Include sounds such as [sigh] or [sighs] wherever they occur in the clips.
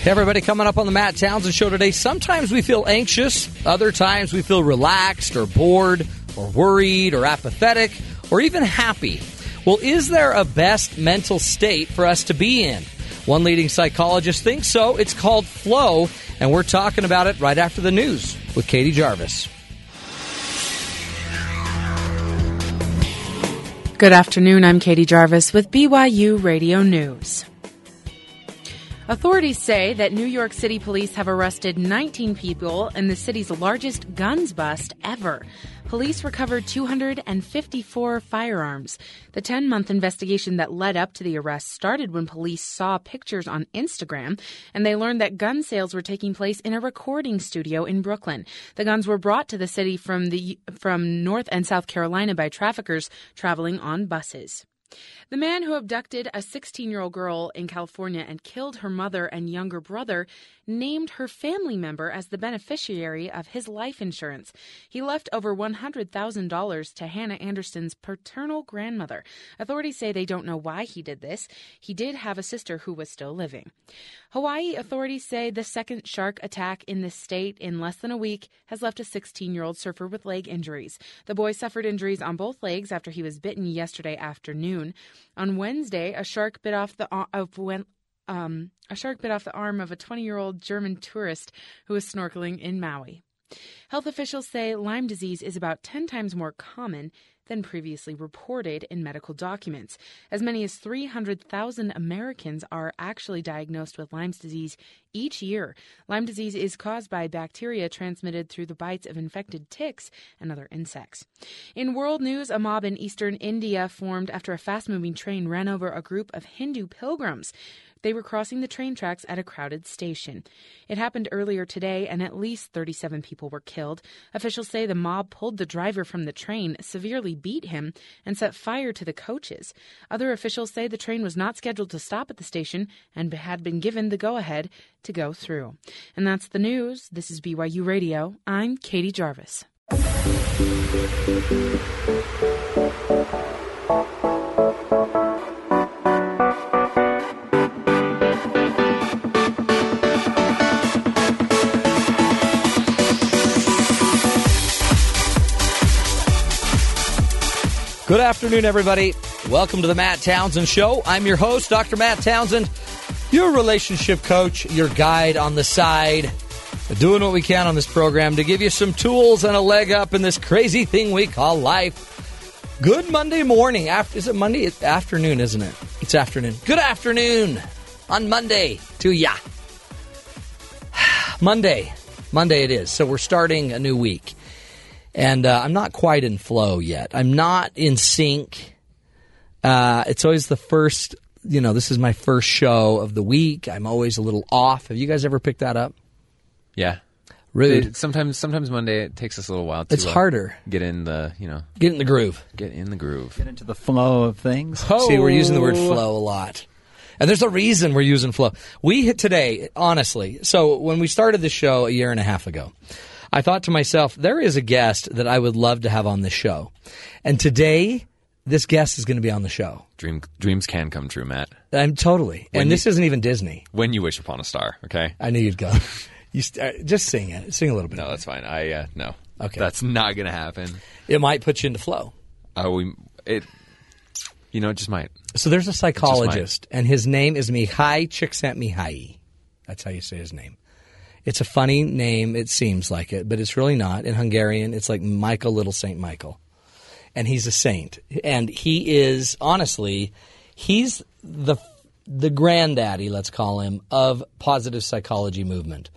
Hey everybody, coming up on the Matt Townsend Show today. Sometimes we feel anxious, other times we feel relaxed or bored or worried or apathetic or even happy. Well, is there a best mental state for us to be in? One leading psychologist thinks so. It's called flow, and we're talking about it right after the news with Katie Jarvis. Good afternoon. I'm Katie Jarvis with BYU Radio News. Authorities say that New York City police have arrested 19 people in the city's largest guns bust ever. Police recovered 254 firearms. The 10 month investigation that led up to the arrest started when police saw pictures on Instagram and they learned that gun sales were taking place in a recording studio in Brooklyn. The guns were brought to the city from the from North and South Carolina by traffickers traveling on buses. The man who abducted a 16 year old girl in California and killed her mother and younger brother named her family member as the beneficiary of his life insurance. He left over $100,000 to Hannah Anderson's paternal grandmother. Authorities say they don't know why he did this. He did have a sister who was still living. Hawaii authorities say the second shark attack in the state in less than a week has left a 16 year old surfer with leg injuries. The boy suffered injuries on both legs after he was bitten yesterday afternoon. On Wednesday, a shark bit off the of um, a shark bit off the arm of a 20 year old German tourist who was snorkeling in Maui. Health officials say Lyme disease is about 10 times more common than previously reported in medical documents. As many as 300,000 Americans are actually diagnosed with Lyme disease each year. Lyme disease is caused by bacteria transmitted through the bites of infected ticks and other insects. In world news, a mob in eastern India formed after a fast moving train ran over a group of Hindu pilgrims. They were crossing the train tracks at a crowded station. It happened earlier today, and at least 37 people were killed. Officials say the mob pulled the driver from the train, severely beat him, and set fire to the coaches. Other officials say the train was not scheduled to stop at the station and had been given the go ahead to go through. And that's the news. This is BYU Radio. I'm Katie Jarvis. Good afternoon, everybody. Welcome to the Matt Townsend Show. I'm your host, Dr. Matt Townsend, your relationship coach, your guide on the side, doing what we can on this program to give you some tools and a leg up in this crazy thing we call life. Good Monday morning. After, is it Monday? It's afternoon, isn't it? It's afternoon. Good afternoon on Monday to ya. [sighs] Monday. Monday it is. So we're starting a new week and uh, I'm not quite in flow yet. I'm not in sync. Uh, it's always the first, you know, this is my first show of the week. I'm always a little off. Have you guys ever picked that up? Yeah. Rude. It- sometimes, sometimes Monday it takes us a little while. to It's uh, harder. Get in the, you know, Get in the groove. get in the groove. get into the flow of things. Oh. See, we're using the word flow a lot. And there's a reason we're using flow. We hit today, honestly. So when we started the show a year and a half ago, I thought to myself, there is a guest that I would love to have on this show. And today, this guest is going to be on the show. Dream, dreams can come true, Matt. I'm totally. When and you- this isn't even Disney. When you wish upon a star. Okay. I knew you'd go. [laughs] You st- uh, just sing it. Sing a little bit. No, that's fine. I uh, no. Okay. That's not gonna happen. It might put you into flow. Uh, we it. You know, it just might. So there's a psychologist, and his name is Mihai Csikszentmihalyi. That's how you say his name. It's a funny name. It seems like it, but it's really not. In Hungarian, it's like Michael, Little Saint Michael, and he's a saint. And he is honestly, he's the the granddaddy, let's call him, of positive psychology movement.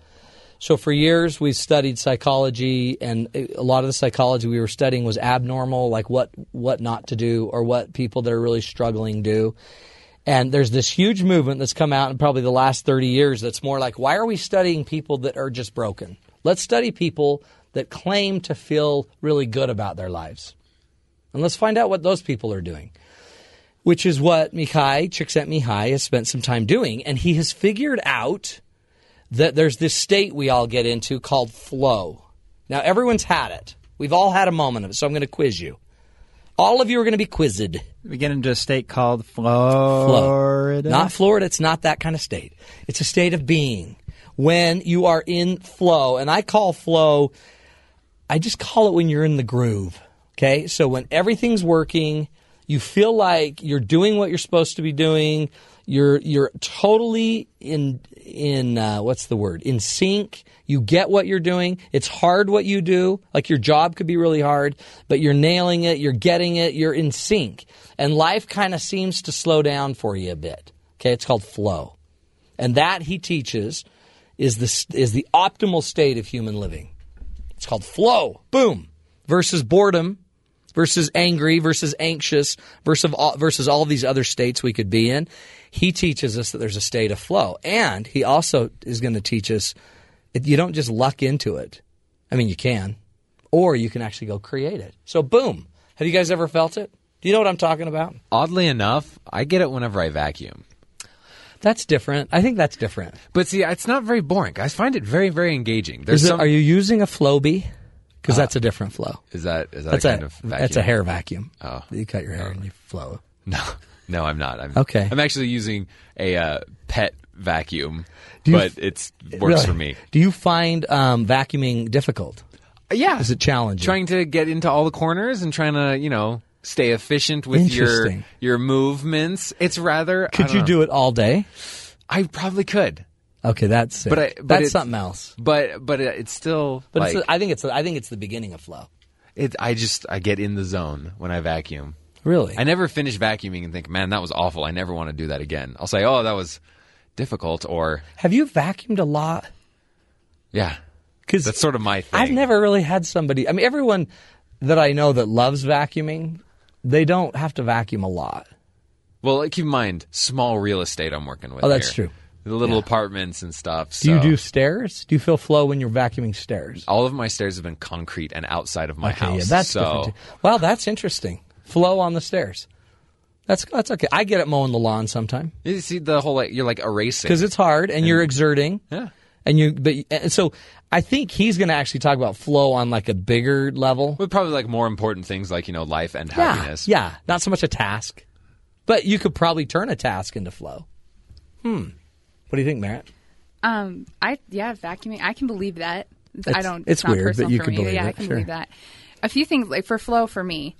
So for years we've studied psychology, and a lot of the psychology we were studying was abnormal, like what what not to do or what people that are really struggling do. And there's this huge movement that's come out in probably the last 30 years that's more like, why are we studying people that are just broken? Let's study people that claim to feel really good about their lives. And let's find out what those people are doing. Which is what Mihai Csikszentmihalyi has spent some time doing. And he has figured out that there's this state we all get into called flow. Now, everyone's had it. We've all had a moment of it, so I'm going to quiz you. All of you are going to be quizzed. We get into a state called Florida. Not Florida. It's not that kind of state. It's a state of being. When you are in flow, and I call flow, I just call it when you're in the groove. Okay. So when everything's working, you feel like you're doing what you're supposed to be doing. You're you're totally in in uh, what's the word in sync. You get what you're doing. It's hard what you do. Like your job could be really hard, but you're nailing it. You're getting it. You're in sync, and life kind of seems to slow down for you a bit. Okay, it's called flow, and that he teaches is the is the optimal state of human living. It's called flow. Boom. Versus boredom versus angry versus anxious versus all, versus all these other states we could be in. He teaches us that there's a state of flow. And he also is going to teach us that you don't just luck into it. I mean, you can, or you can actually go create it. So, boom. Have you guys ever felt it? Do you know what I'm talking about? Oddly enough, I get it whenever I vacuum. That's different. I think that's different. But see, it's not very boring. I find it very, very engaging. There's it, some, are you using a Flowbee? Because that's a different flow. is that is that That's a a, kind of vacuum? that's a hair vacuum. Oh. You cut your hair and you flow. No, [laughs] no, I'm not. I'm, Okay. I'm actually using a uh, pet vacuum, you- but it's works Really? for me. Do you find um, vacuuming difficult? Yeah, Is it challenging? trying to get into all the corners and trying to you know stay efficient with your your movements. It's rather. Could you know. do it all day? I probably could, Okay, that's sick. But I- but that's it's- something else. but but it's still. But like, it's, I think it's I think it's the beginning of flow. it, I just I get in the zone when I vacuum. Really? I never finish vacuuming and think, man, that was awful. I never want to do that again. I'll say, oh, that was difficult, or Have you vacuumed a lot? yeah, Because that's sort of my thing. I've never really had somebody. I mean, everyone that I know that loves vacuuming, they don't have to vacuum a lot. Well, keep in mind, small real estate I'm working with. Oh, that's here. true. The little apartments and stuff. Do you do stairs? Do you feel flow when you're vacuuming stairs? All of my stairs have been concrete and outside of my Okay, house. yeah, that's so different. Too. Wow, that's interesting. Flow on the stairs. That's that's okay. I get it mowing the lawn sometime you see the whole like you're like erasing. because it's hard and you're exerting. yeah. And you, but and so I think he's going to actually talk about flow on like a bigger level. With probably like more important things like you know life and Yeah, happiness. yeah, not so much a task, but you could probably turn a task into flow. Hmm. What do you think, Matt? Um, I yeah, vacuuming. I can believe that. I don't. it's not weird, but personal you for can me. believe Yeah, it, I can sure. believe that. A few things like for flow for me,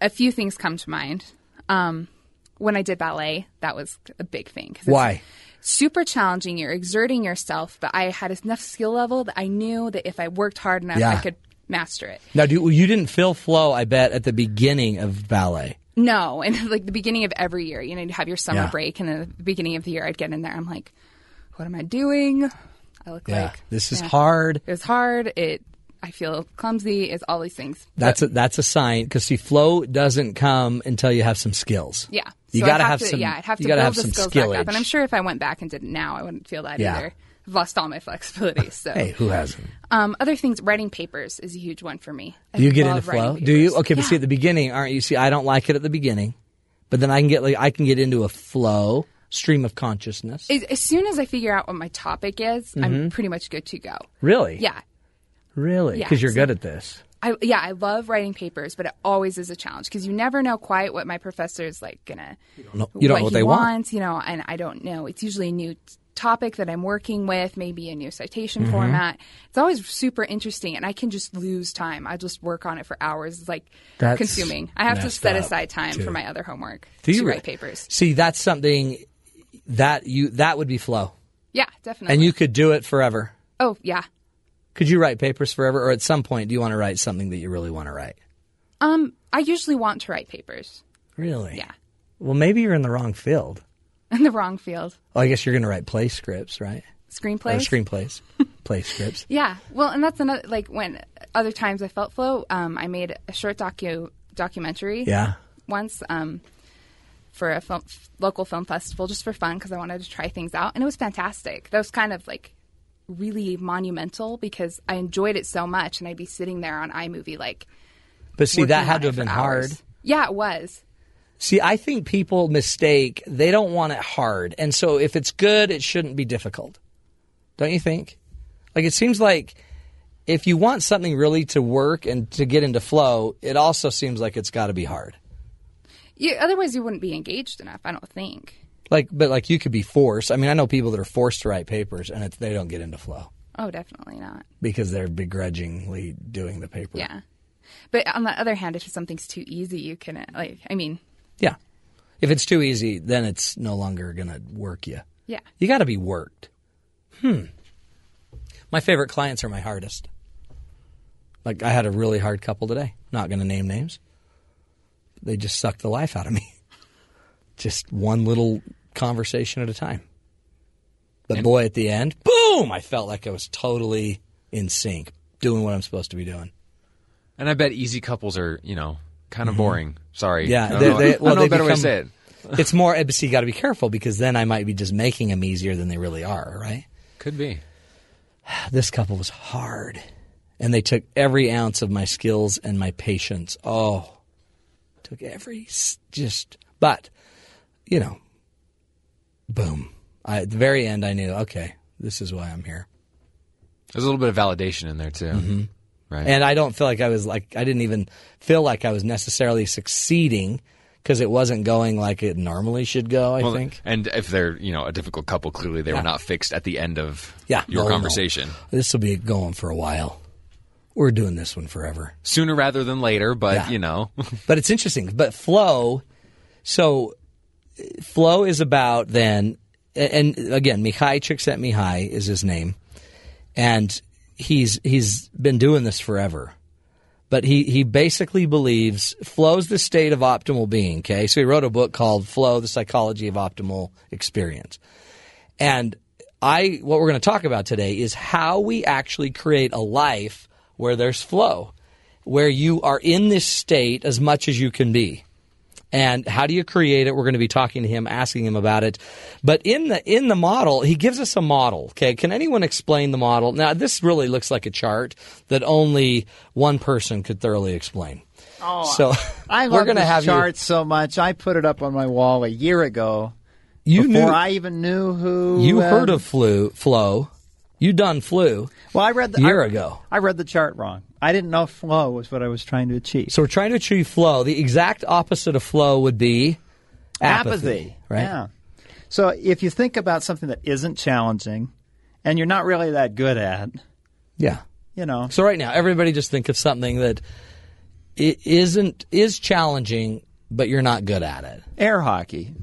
a few things come to mind. Um, when I did ballet, that was a big thing. 'cause it's Why? Super challenging. You're exerting yourself, but I had enough skill level that I knew that if I worked hard enough, Yeah. I could master it. Now, do you didn't feel flow? I bet at the beginning of ballet. No, [laughs] and like the beginning of every year, you know, you have your summer Yeah. break, and then at the beginning of the year, I'd get in there. I'm like, what am I doing? I look Yeah, like this is yeah. hard. It was hard. It I feel clumsy. It's all these things. That's a, that's a sign because see, flow doesn't come until you have some skills. Yeah. you So got to I'd have to, some. Yeah, I'd have to you gotta build have the some skills skillage. back up. And I'm sure if I went back and did it now, I wouldn't feel that Yeah. either. I've lost all my flexibility. [laughs] So, Hey, who hasn't? um, other things, writing papers is a huge one for me. I Do you get into flow? Do you? Okay, but see, at the beginning, aren't you? See, I don't like it at the beginning, but then I can get like I can get into a flow stream of consciousness. as, as soon as I figure out what my topic is, Mm-hmm. I'm pretty much good to go. really? Yeah. Really? Yeah, Because you're so- good at this. I, yeah, I love writing papers, but it always is a challenge because you never know quite what my professor is like gonna. You don't know- you don't know what he they want. you know, and I don't know. It's usually a new t- topic that I'm working with, maybe a new citation Mm-hmm. format. It's always super interesting, and I can just lose time. I just work on it for hours. It's like That's consuming. I have to set aside time too. for my other homework Do you to re- write papers. See, that's something that you that would be flow, Yeah, definitely. and you could do it forever. oh yeah. Could you write papers forever, or at some point, do you want to write something that you really want to write? Um, I usually want to write papers. Really? Yeah, Well, maybe you're in the wrong field. [laughs] in the wrong field. Oh, I guess you're going to write play scripts, right? Or Screenplays. screenplays, [laughs] play scripts. Yeah, well, and that's another like when other times I felt flow. Um, I made a short docu documentary Yeah. once um, for a film, local film festival just for fun because I wanted to try things out, and it was fantastic. That was kind of like really monumental because I enjoyed it so much, and I'd be sitting there on iMovie like. But see, that had to have been hours. hard. Yeah, it was. See, I think people mistake, they don't want it hard. And so if it's good, it shouldn't be difficult. Don't you think? Like, it seems like if you want something really to work and to get into flow, it also seems like it's got to be hard. Yeah, otherwise, you wouldn't be engaged enough. I don't think. Like, but like you could be forced. I mean, I know people that are forced to write papers and it's, they don't get into flow Oh, definitely not. because they're begrudgingly doing the paper. Yeah. But on the other hand, if something's too easy, you can like. I mean, Yeah. If it's too easy, then it's no longer going to work you. yeah. You got to be worked. Hmm. My favorite clients are my hardest. Like I had a really hard couple today. Not going to name names. They just sucked the life out of me. [laughs] Just one little conversation at a time. But boy, at the end, boom! I felt like I was totally in sync, doing what I'm supposed to be doing. And I bet easy couples are, you know, kind of boring. Sorry. Mm-hmm. Yeah, I don't they- know, they- I well, know a better way to say it. [laughs] It's more, but you got to be careful because then I might be just making them easier than they really are, right? Could be. [sighs] this couple was hard and they took every ounce of my skills and my patience oh took every just but you know boom I, at the very end i knew okay this is why i'm here There's a little bit of validation in there too. Mm-hmm. Right. and i don't feel like i was like i didn't even feel like i was necessarily succeeding because it wasn't going like it normally should go i Well, think And if they're, you know, a difficult couple, clearly they Yeah. were not fixed at the end of yeah your no, no. conversation. this will be going for a while we're doing this one forever Sooner rather than later, but Yeah. you know, but it's interesting. But flow, so flow is about then, and again, Mihai Csikszentmihalyi is his name, and he's he's been doing this forever. But he, he basically believes flow's the state of optimal being. Okay, so he wrote a book called "Flow: The Psychology of Optimal Experience," and I what we're going to talk about today is how we actually create a life where there's flow, where you are in this state as much as you can be. And how do you create it? We're going to be talking to him, asking him about it. But in the in the model, he gives us a model. Okay, can anyone explain the model? Now, this really looks like a chart that only one person could thoroughly explain. Oh, so I [laughs] we're going to this have chart so much. I put it up on my wall a year ago you. You before knew I even knew who. you uh, heard of flu flow. You done flu. Well, I read the year I- ago. I read the chart wrong. I didn't know flow was what I was trying to achieve. So we're trying to achieve flow. The exact opposite of flow would be apathy, right? Yeah. So if you think about something that isn't challenging, and you're not really that good at, Yeah. you know, So right now, everybody just think of something that it isn't is challenging, but you're not good at it. air hockey.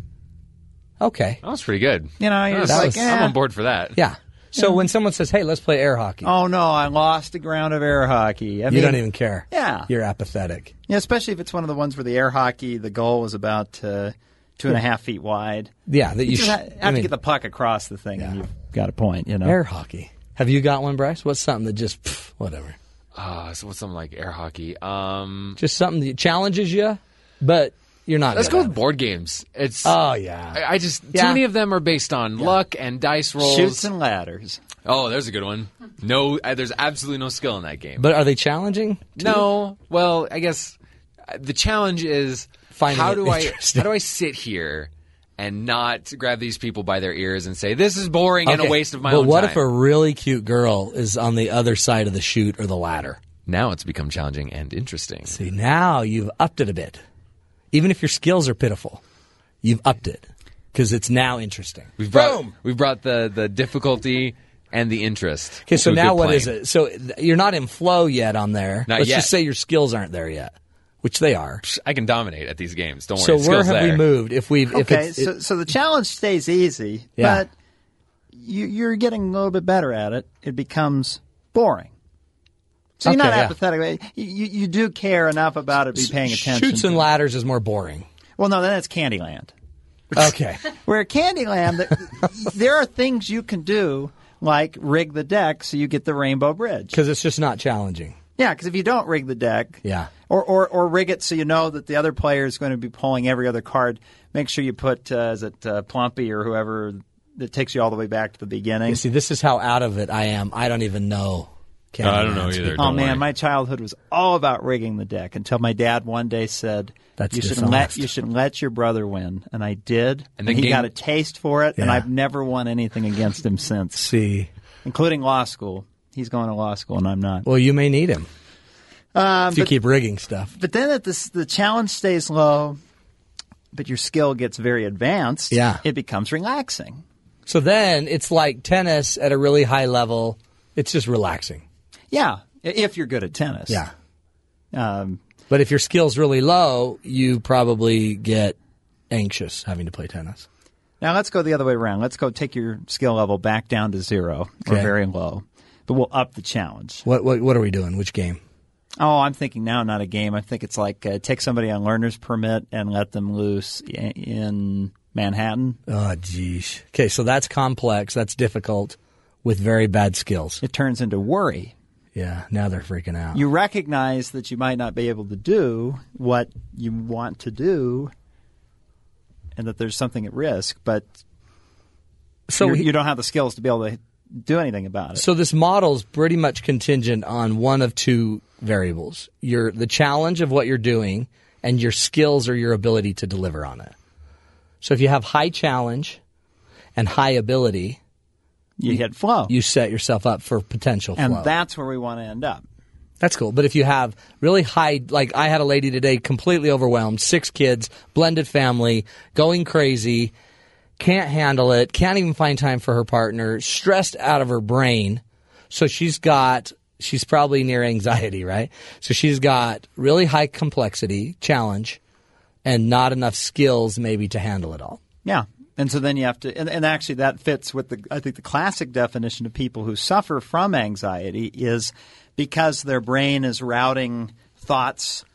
Okay. that was pretty good. You know, you're That just was- like, I'm eh. on board for that. Yeah. So when someone says, "Hey, let's play air hockey," Oh no, I lost the ground of air hockey. I you mean, don't even care. Yeah. You're apathetic. Yeah, especially if it's one of the ones where the air hockey, the goal was about uh, two and a half feet wide. Yeah. That you, You sh- ha- have I mean, to get the puck across the thing, and you've got a point. You know, air hockey. Have you got one, Bryce? What's something that just pff, whatever? Uh, so what's something like air hockey? Um, Just something that challenges you, but you're not. let's go with it. board games. It's Oh yeah. I, I just Yeah. too many of them are based on luck and dice rolls. Chutes and Ladders. oh, there's a good one. No, uh, there's absolutely no skill in that game. but are they challenging? no, well, I guess uh, the challenge is Finding how do I how do I sit here and not grab these people by their ears and say this is boring and a waste of my but own what time. if a really cute girl is on the other side of the chute or the ladder? now it's become challenging and interesting. See, now you've upped it a bit. Even if your skills are pitiful, you've upped it because it's now interesting. We've brought Boom! we've brought the the difficulty and the interest. Okay, so now good what is plane. it? So you're not in flow yet on there. Not Let's yet. just say your skills aren't there yet, which they are. I can dominate at these games. Don't worry. So where Skills have we moved? If we've if Okay, it's, it- so so the challenge stays easy, Yeah. but you, you're getting a little bit better at it. It becomes boring. So you're Okay, not yeah. apathetic. You, you you do care enough about it, to be paying attention. Chutes and Ladders is more boring. well, no, then it's Candyland. Okay, [laughs] Where at Candyland, th- there are things you can do like rig the deck so you get the rainbow bridge. because it's just not challenging. Yeah, because if you don't rig the deck, Yeah. or, or or rig it so you know that the other player is going to be pulling every other card. Make sure you put uh, is it uh, Plumpy or whoever that takes you all the way back to the beginning. You see, this is how out of it I am. I don't even know. No, I don't know Candyman's either. Oh Don't man, worry. my childhood was all about rigging the deck until my dad one day said, That's "You shouldn't let dishonest. you shouldn't let your brother win," and I did, And and, the he game- got a taste for it, and Yeah. I've never won anything against him since, See, including law school. He's going to law school, and I'm not. Well, you may need him Um, if you keep rigging stuff. but then if this, the challenge stays low, but your skill gets very advanced, Yeah. it becomes relaxing. So then it's like tennis at a really high level. It's just relaxing. Yeah, if you're good at tennis. Yeah. Um, But if your skill's really low, you probably get anxious having to play tennis. now let's go the other way around. Let's go take your skill level back down to zero or very low, but we'll up the challenge. What what what are we doing? Which game? Oh, I'm thinking now, not a game. I think it's like uh, take somebody on learner's permit and let them loose in Manhattan. Oh, geez. Okay, so that's complex. That's difficult with very bad skills. It turns into worry. Yeah, now they're freaking out. You recognize that you might not be able to do what you want to do, and that there's something at risk, but so he- you don't have the skills to be able to do anything about it. So this model's pretty much contingent on one of two variables: your the challenge of what you're doing, and your skills or your ability to deliver on it. So if you have high challenge and high ability, you hit flow, you set yourself up for potential flow. and that's where we want to end up. That's cool. But if you have really high, like I had a lady today, completely overwhelmed, six kids, blended family, going crazy, can't handle it, can't even find time for her partner, stressed out of her brain. So she's got, she's probably near anxiety, right? So she's got really high complexity, challenge, and not enough skills maybe to handle it all. Yeah. And so then you have to, and, and actually that fits with the, I think the classic definition of people who suffer from anxiety is because their brain is routing thoughts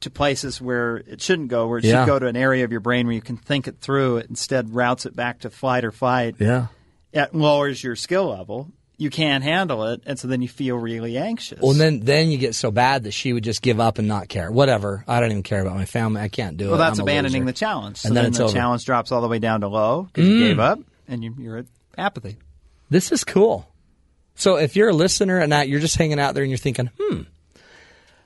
to places where it shouldn't go, where it Yeah. should go to an area of your brain where you can think it through. It instead routes it back to flight or fight. Yeah. It lowers your skill level. You can't handle it, and so then you feel really anxious. Well, then, then you get so bad that she would just give up and not care. Whatever. I don't even care about my family. I can't do it. well, that's I'm abandoning the challenge. So And then then, the over. Mm. challenge drops all the way down to low because you gave up, and you, you're at apathy. This is cool. So if you're a listener and not, you're just hanging out there and you're thinking, hmm,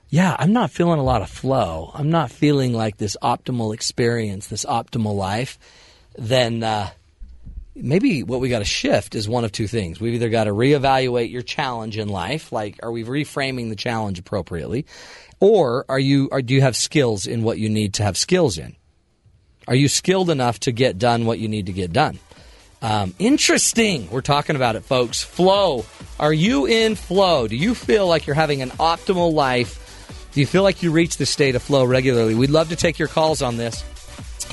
yeah, I'm not feeling a lot of flow. I'm not feeling like this optimal experience, this optimal life. Then uh, maybe what we got to shift is one of two things. We've either got to reevaluate your challenge in life, like are we reframing the challenge appropriately, or are you, or do you have skills in what you need to have skills in? Are you skilled enough to get done what you need to get done? Um, interesting. We're talking about it, folks. Flow. Are you in flow? Do you feel like you're having an optimal life? Do you feel like you reach the state of flow regularly? We'd love to take your calls on this.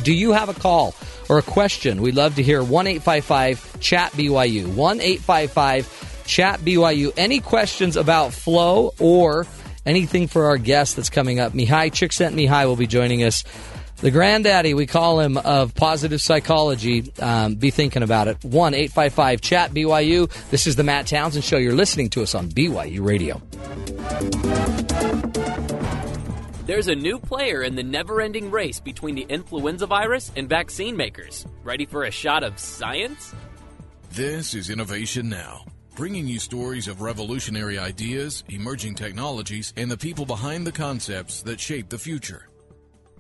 Do you have a call or a question? We'd love to hear 1 855 Chat BYU. 1 855 Chat BYU. Any questions about flow or anything for our guest that's coming up? Mihai Csikszentmihalyi will be joining us. The granddaddy, we call him, of positive psychology. Um, be thinking about it. 1 855 Chat BYU. This is the Matt Townsend Show. You're listening to us on BYU Radio. There's a new player in the never ending race between the influenza virus and vaccine makers. Ready for a shot of science? This is Innovation Now, bringing you stories of revolutionary ideas, emerging technologies, and the people behind the concepts that shape the future.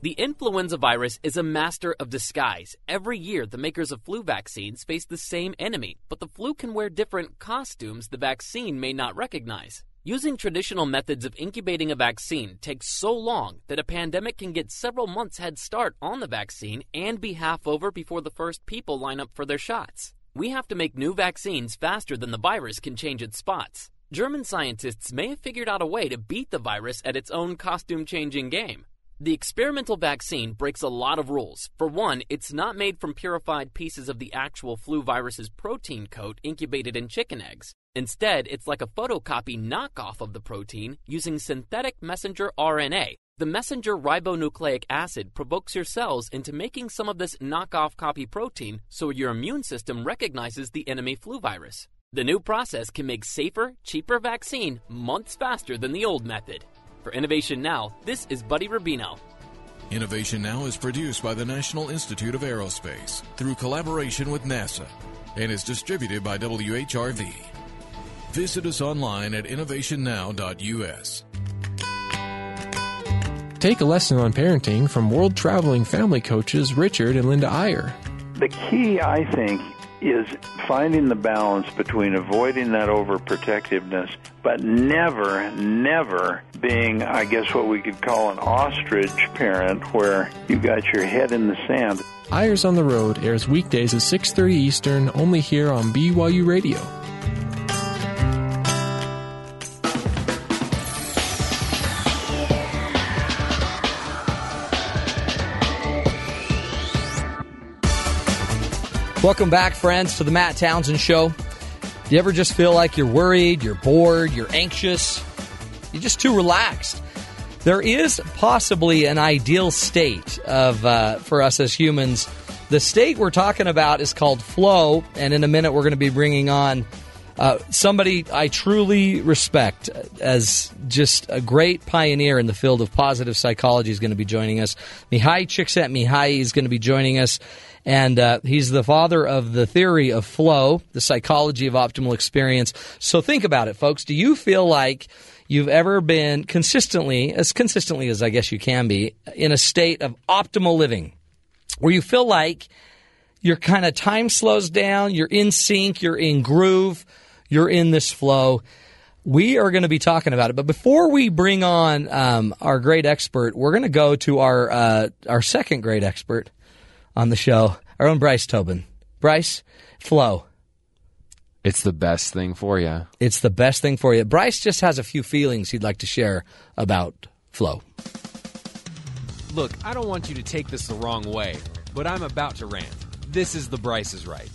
The influenza virus is a master of disguise. Every year, the makers of flu vaccines face the same enemy, but the flu can wear different costumes the vaccine may not recognize. Using traditional methods of incubating a vaccine takes so long that a pandemic can get several months head start on the vaccine and be half over before the first people line up for their shots. We have to make new vaccines faster than the virus can change its spots. German scientists may have figured out a way to beat the virus at its own costume changing game. The experimental vaccine breaks a lot of rules. For one, it's not made from purified pieces of the actual flu virus's protein coat incubated in chicken eggs. Instead, it's like a photocopy knockoff of the protein using synthetic messenger RNA. The messenger ribonucleic acid provokes your cells into making some of this knockoff copy protein so your immune system recognizes the enemy flu virus. The new process can make safer, cheaper vaccine months faster than the old method. For Innovation Now, this is Buddy Rubino. Innovation Now is produced by the National Institute of Aerospace through collaboration with NASA and is distributed by WHRV. Visit us online at innovationnow.us. Take a lesson on parenting from world traveling family coaches Richard and Linda Eyre. The key, I think, is finding the balance between avoiding that overprotectiveness, but never, never being, I guess, what we could call an ostrich parent, where you got your head in the sand. Eyres on the Road airs weekdays at 6:30 Eastern only here on BYU Radio. Welcome back, friends, to the Matt Townsend Show. Do you ever just feel like you're worried, you're bored, you're anxious, you're just too relaxed? There is possibly an ideal state of uh, for us as humans. The state we're talking about is called flow, and in a minute we're going to be bringing on uh, somebody I truly respect as just a great pioneer in the field of positive psychology is going to be joining us. Mihaly Csikszentmihalyi is going to be joining us. And uh, he's the father of the theory of flow, the psychology of optimal experience. So think about it, folks. Do you feel like you've ever been consistently, as consistently as I guess you can be, in a state of optimal living, where you feel like your kind of time slows down, you're in sync, you're in groove, you're in this flow? We are going to be talking about it, but before we bring on um, our great expert, we're going to go to our uh, our second great expert on the show, our own Bryce Tobin. Bryce, flow. It's the best thing for you. It's the best thing for you. Bryce just has a few feelings he'd like to share about flow. Look, I don't want you to take this the wrong way, but I'm about to rant. This is the Bryce is right.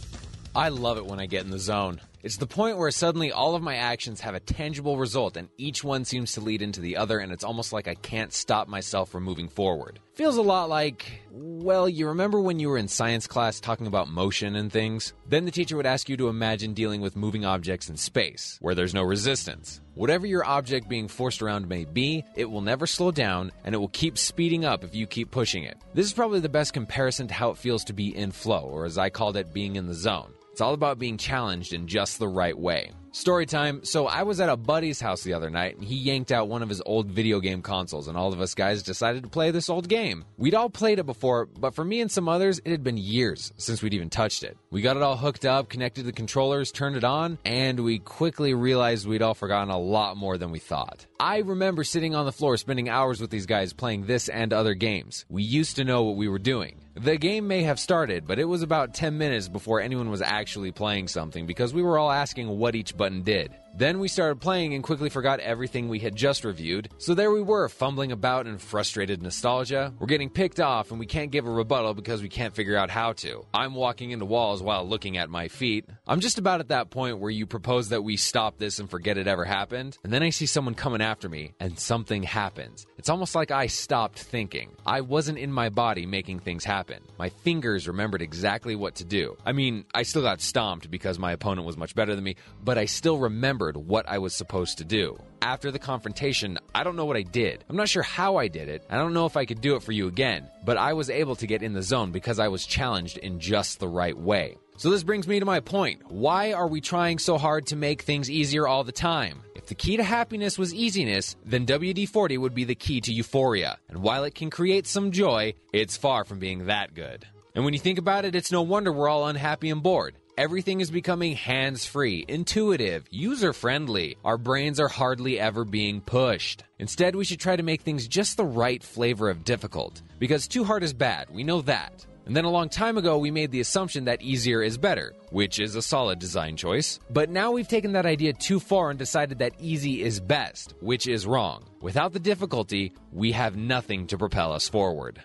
I love it when I get in the zone. It's the point where suddenly all of my actions have a tangible result and each one seems to lead into the other, and it's almost like I can't stop myself from moving forward. Feels a lot like, well, you remember when you were in science class talking about motion and things? Then the teacher would ask you to imagine dealing with moving objects in space, where there's no resistance. Whatever your object being forced around may be, it will never slow down and it will keep speeding up if you keep pushing it. This is probably the best comparison to how it feels to be in flow, or as I called it, being in the zone. It's all about being challenged in just the right way. Story time. So I was at a buddy's house the other night and he yanked out one of his old video game consoles and all of us guys decided to play this old game. We'd all played it before, but for me and some others, it had been years since we'd even touched it. We got it all hooked up, connected the controllers, turned it on, and we quickly realized we'd all forgotten a lot more than we thought. I remember sitting on the floor spending hours with these guys playing this and other games. We used to know what we were doing. The game may have started, but it was about 10 minutes before anyone was actually playing something because we were all asking what each button did. Then we started playing and quickly forgot everything we had just reviewed. So there we were, fumbling about in frustrated nostalgia. We're getting picked off and we can't give a rebuttal because we can't figure out how to. I'm walking into walls while looking at my feet. I'm just about at that point where you propose that we stop this and forget it ever happened. And then I see someone coming after me and something happens. It's almost like I stopped thinking. I wasn't in my body making things happen. My fingers remembered exactly what to do. I mean, I still got stomped because my opponent was much better than me, but I still remembered what I was supposed to do. After the confrontation, I don't know what I did. I'm not sure how I did it. I don't know if I could do it for you again, but I was able to get in the zone because I was challenged in just the right way. So, this brings me to my point. Why are we trying so hard to make things easier all the time? If the key to happiness was easiness, then WD 40 would be the key to euphoria. And while it can create some joy, it's far from being that good. And when you think about it, it's no wonder we're all unhappy and bored. Everything is becoming hands free, intuitive, user friendly. Our brains are hardly ever being pushed. Instead, we should try to make things just the right flavor of difficult. Because too hard is bad, we know that. And then a long time ago, we made the assumption that easier is better, which is a solid design choice. But now we've taken that idea too far and decided that easy is best, which is wrong. Without the difficulty, we have nothing to propel us forward.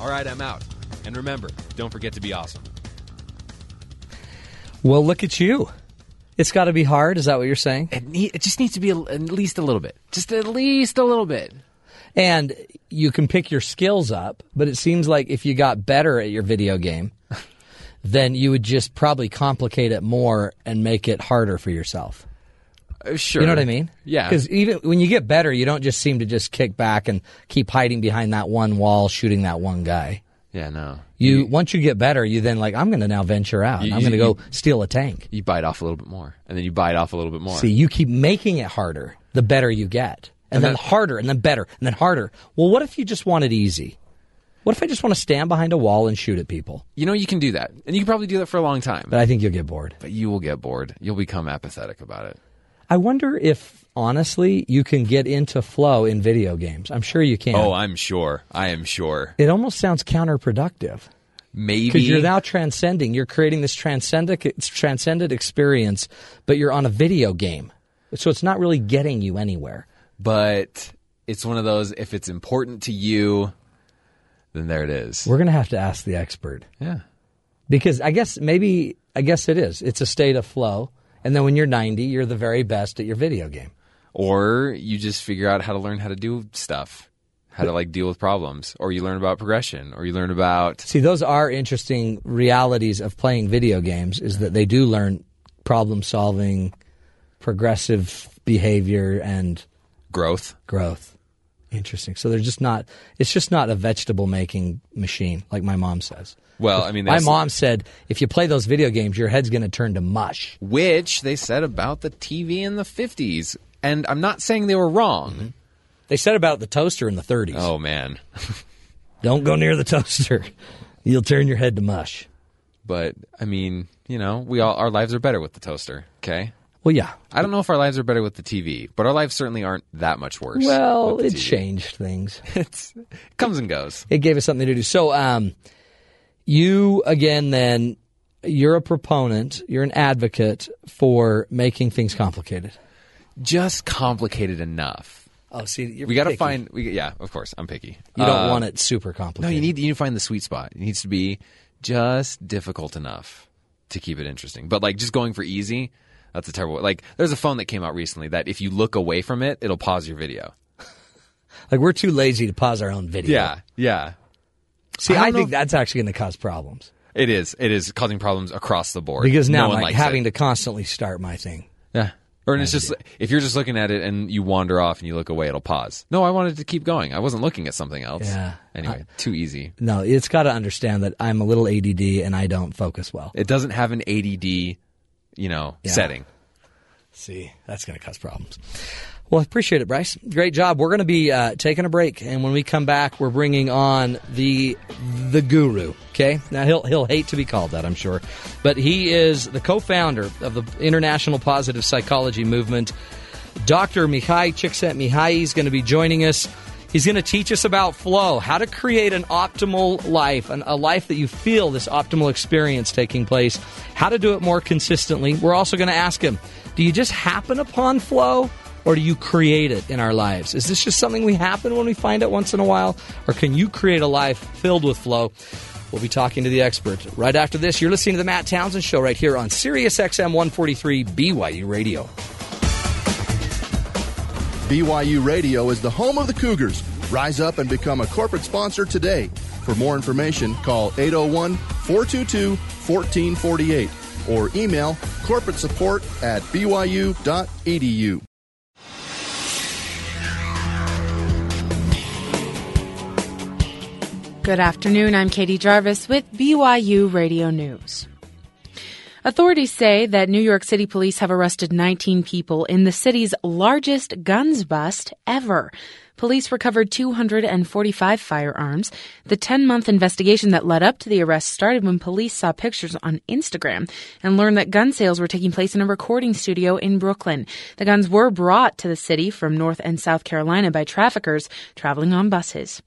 All right, I'm out. And remember, don't forget to be awesome. Well, look at you. It's got to be hard. Is that what you're saying? It, need, it just needs to be a, at least a little bit. Just at least a little bit. And you can pick your skills up, but it seems like if you got better at your video game, [laughs] then you would just probably complicate it more and make it harder for yourself. Uh, sure. You know what I mean? Yeah. Because even when you get better, you don't just seem to just kick back and keep hiding behind that one wall, shooting that one guy. Yeah, no. You, once you get better, you then like I'm going to now venture out. You- I'm going to you- go steal a tank. You bite off a little bit more, and then you bite off a little bit more. See, you keep making it harder, the better you get. And, And then that- harder, and then better, and then harder. Well, what if you just want it easy? What if I just want to stand behind a wall and shoot at people? You know, you can do that, and you can probably do that for a long time. But I think you'll get bored. But you will get bored. You'll become apathetic about it. I wonder if, honestly, you can get into flow in video games. I'm sure you can. Oh, I'm sure. I am sure. it almost sounds counterproductive Maybe because you're now transcending. You're creating this transcendent, transcendent experience, but you're on a video game. So it's not really getting you anywhere. but it's one of those. If it's important to you, then there it is. We're going to have to ask the expert. Yeah. Because I guess maybe I guess it is. It's a state of flow, and then when you're 90, you're the very best at your video game. Or you just figure out how to learn how to do stuff, how to like deal with problems, or you learn about progression, or you learn about See, those are interesting realities of playing video games. Is that they do learn problem solving, progressive behavior, and growth. growth. Interesting. So they're just not. It's just not a vegetable making machine like my mom says. Well, I mean, My mom said if you play those video games, your head's going to turn to mush. which they said about the TV in the 50s. And I'm not saying they were wrong. They said about the toaster in the 30s. Oh, man. [laughs] Don't go near the toaster. You'll turn your head to mush. But I mean, you know, we all our lives are better with the toaster, okay? Well, yeah. I don't know if our lives are better with the TV, but our lives certainly aren't that much worse. Well, it TV. changed things. [laughs] It's, it comes and goes. It gave us something to do. So, um, you again, then you're a proponent. You're an advocate for making things complicated. Just complicated enough. Oh, see, you're we got to find. We, yeah, of course, I'm picky. You don't Uh, want it super complicated. No, you need you need to find the sweet spot. It needs to be just difficult enough to keep it interesting. But like just going for easy, that's a terrible. Like there's a phone that came out recently that if you look away from it, it'll pause your video. [laughs] like we're too lazy to pause our own video. Yeah, yeah. See, I I, think if- that's actually going to cause problems It is. It is causing problems across the board because now no I'm like having it. to constantly start my thing. Yeah. Or and it's just if you're just looking at it and you wander off and you look away, it'll pause. No, I wanted to keep going. I wasn't looking at something else. Yeah. Anyway, too easy. No, it's got to understand that I'm a little ADD and I don't focus well. It doesn't have an ADD, you know, Yeah. setting. See, that's going to cause problems. Well, I appreciate it, Bryce. Great job. We're going to be uh, taking a break, and when we come back, we're bringing on the the guru. Okay, now he'll he'll hate to be called that, I'm sure, but he is the co-founder of the International Positive Psychology Movement. Dr. Mihai Csikszentmihalyi is going to be joining us. He's going to teach us about flow, how to create an optimal life, an, a life that you feel this optimal experience taking place, how to do it more consistently. We're also going to ask him, do you just happen upon flow or do you create it in our lives? Is this just something we happen when we find it once in a while or can you create a life filled with flow? We'll be talking to the expert right after this. You're listening to the Matt Townsend Show right here on Sirius XM 143 BYU Radio. BYU Radio is the home of the Cougars. Rise up and become a corporate sponsor today. For more information, call 801 422 1448 or email corporate support at byu.edu. Good afternoon. I'm Katie Jarvis with BYU Radio News. Authorities say that New York City police have arrested 19 people in the city's largest guns bust ever. Police recovered 245 firearms. The 10 month investigation that led up to the arrest started when police saw pictures on Instagram and learned that gun sales were taking place in a recording studio in Brooklyn. The guns were brought to the city from North and South Carolina by traffickers traveling on buses.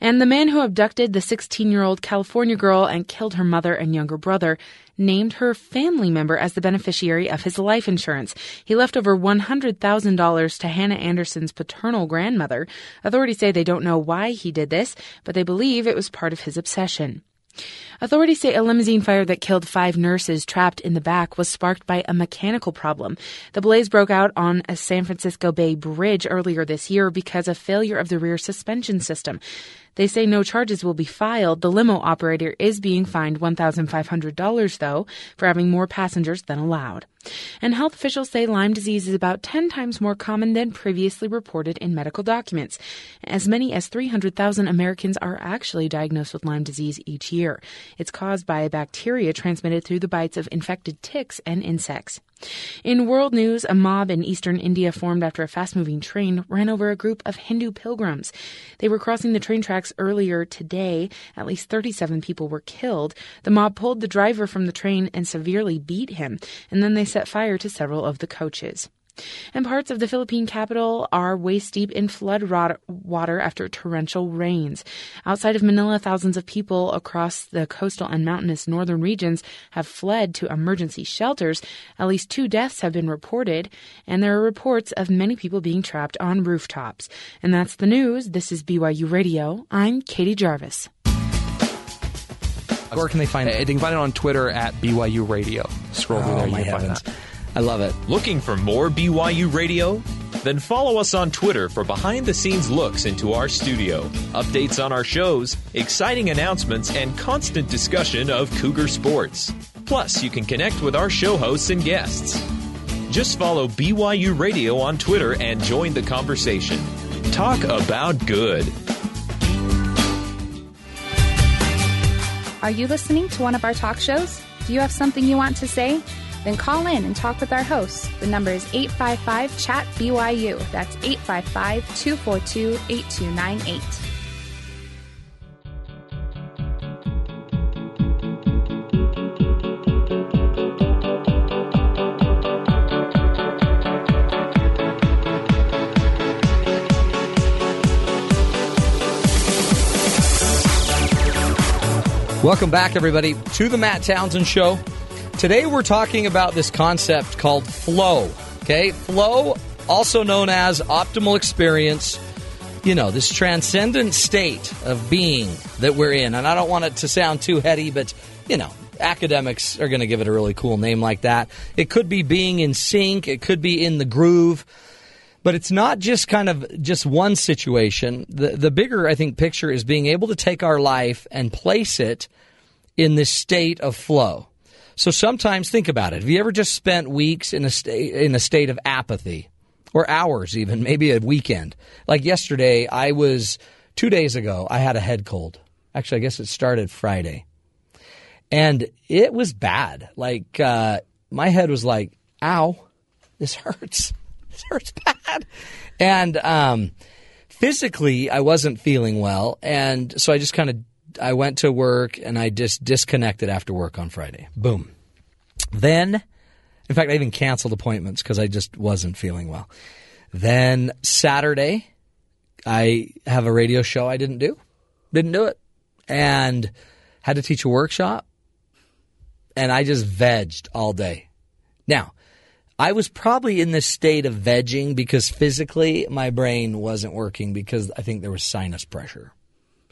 And the man who abducted the 16 year old California girl and killed her mother and younger brother named her family member as the beneficiary of his life insurance. He left over $100,000 to Hannah Anderson's paternal grandmother. Authorities say they don't know why he did this, but they believe it was part of his obsession. Authorities say a limousine fire that killed five nurses trapped in the back was sparked by a mechanical problem. The blaze broke out on a San Francisco Bay Bridge earlier this year because of failure of the rear suspension system. They say no charges will be filed. The limo operator is being fined $1,500, though, for having more passengers than allowed. And health officials say Lyme disease is about 10 times more common than previously reported in medical documents. As many as 300,000 Americans are actually diagnosed with Lyme disease each year. It's caused by a bacteria transmitted through the bites of infected ticks and insects. In world news, a mob in eastern India formed after a fast moving train ran over a group of Hindu pilgrims. They were crossing the train tracks earlier today. At least 37 people were killed. The mob pulled the driver from the train and severely beat him, and then they set fire to several of the coaches. And parts of the Philippine capital are waist deep in flood water after torrential rains. Outside of Manila, thousands of people across the coastal and mountainous northern regions have fled to emergency shelters. At least two deaths have been reported, and there are reports of many people being trapped on rooftops. And that's the news. This is BYU Radio. I'm Katie Jarvis. Where can they find it? They can find it on Twitter at BYU Radio. Scroll oh, through there, you can heavens. find that. I love it. Looking for more BYU radio? Then follow us on Twitter for behind the scenes looks into our studio, updates on our shows, exciting announcements, and constant discussion of Cougar sports. Plus, you can connect with our show hosts and guests. Just follow BYU Radio on Twitter and join the conversation. Talk about good. Are you listening to one of our talk shows? Do you have something you want to say? Then call in and talk with our hosts. The number is 855 Chat BYU. That's 855 242 8298. Welcome back, everybody, to the Matt Townsend Show. Today we're talking about this concept called flow. Okay, flow, also known as optimal experience. You know, this transcendent state of being that we're in. And I don't want it to sound too heady, but, you know, academics are going to give it a really cool name like that. It could be being in sync, it could be in the groove. But it's not just kind of just one situation. The the bigger I think picture is being able to take our life and place it in this state of flow. So sometimes think about it. Have you ever just spent weeks in a state in a state of apathy, or hours even, [laughs] maybe a weekend? Like yesterday, I was two days ago. I had a head cold. Actually, I guess it started Friday, and it was bad. Like uh, my head was like, "Ow, this [laughs] hurts. This hurts bad," and um, physically, I wasn't feeling well, and so I just kind of I went to work and I just disconnected after work on Friday. Boom. Then, in fact, I even canceled appointments because I just wasn't feeling well. Then Saturday, I have a radio show I didn't do. Didn't do it. And had to teach a workshop. And I just vegged all day. Now, I was probably in this state of vegging because physically my brain wasn't working because I think there was sinus pressure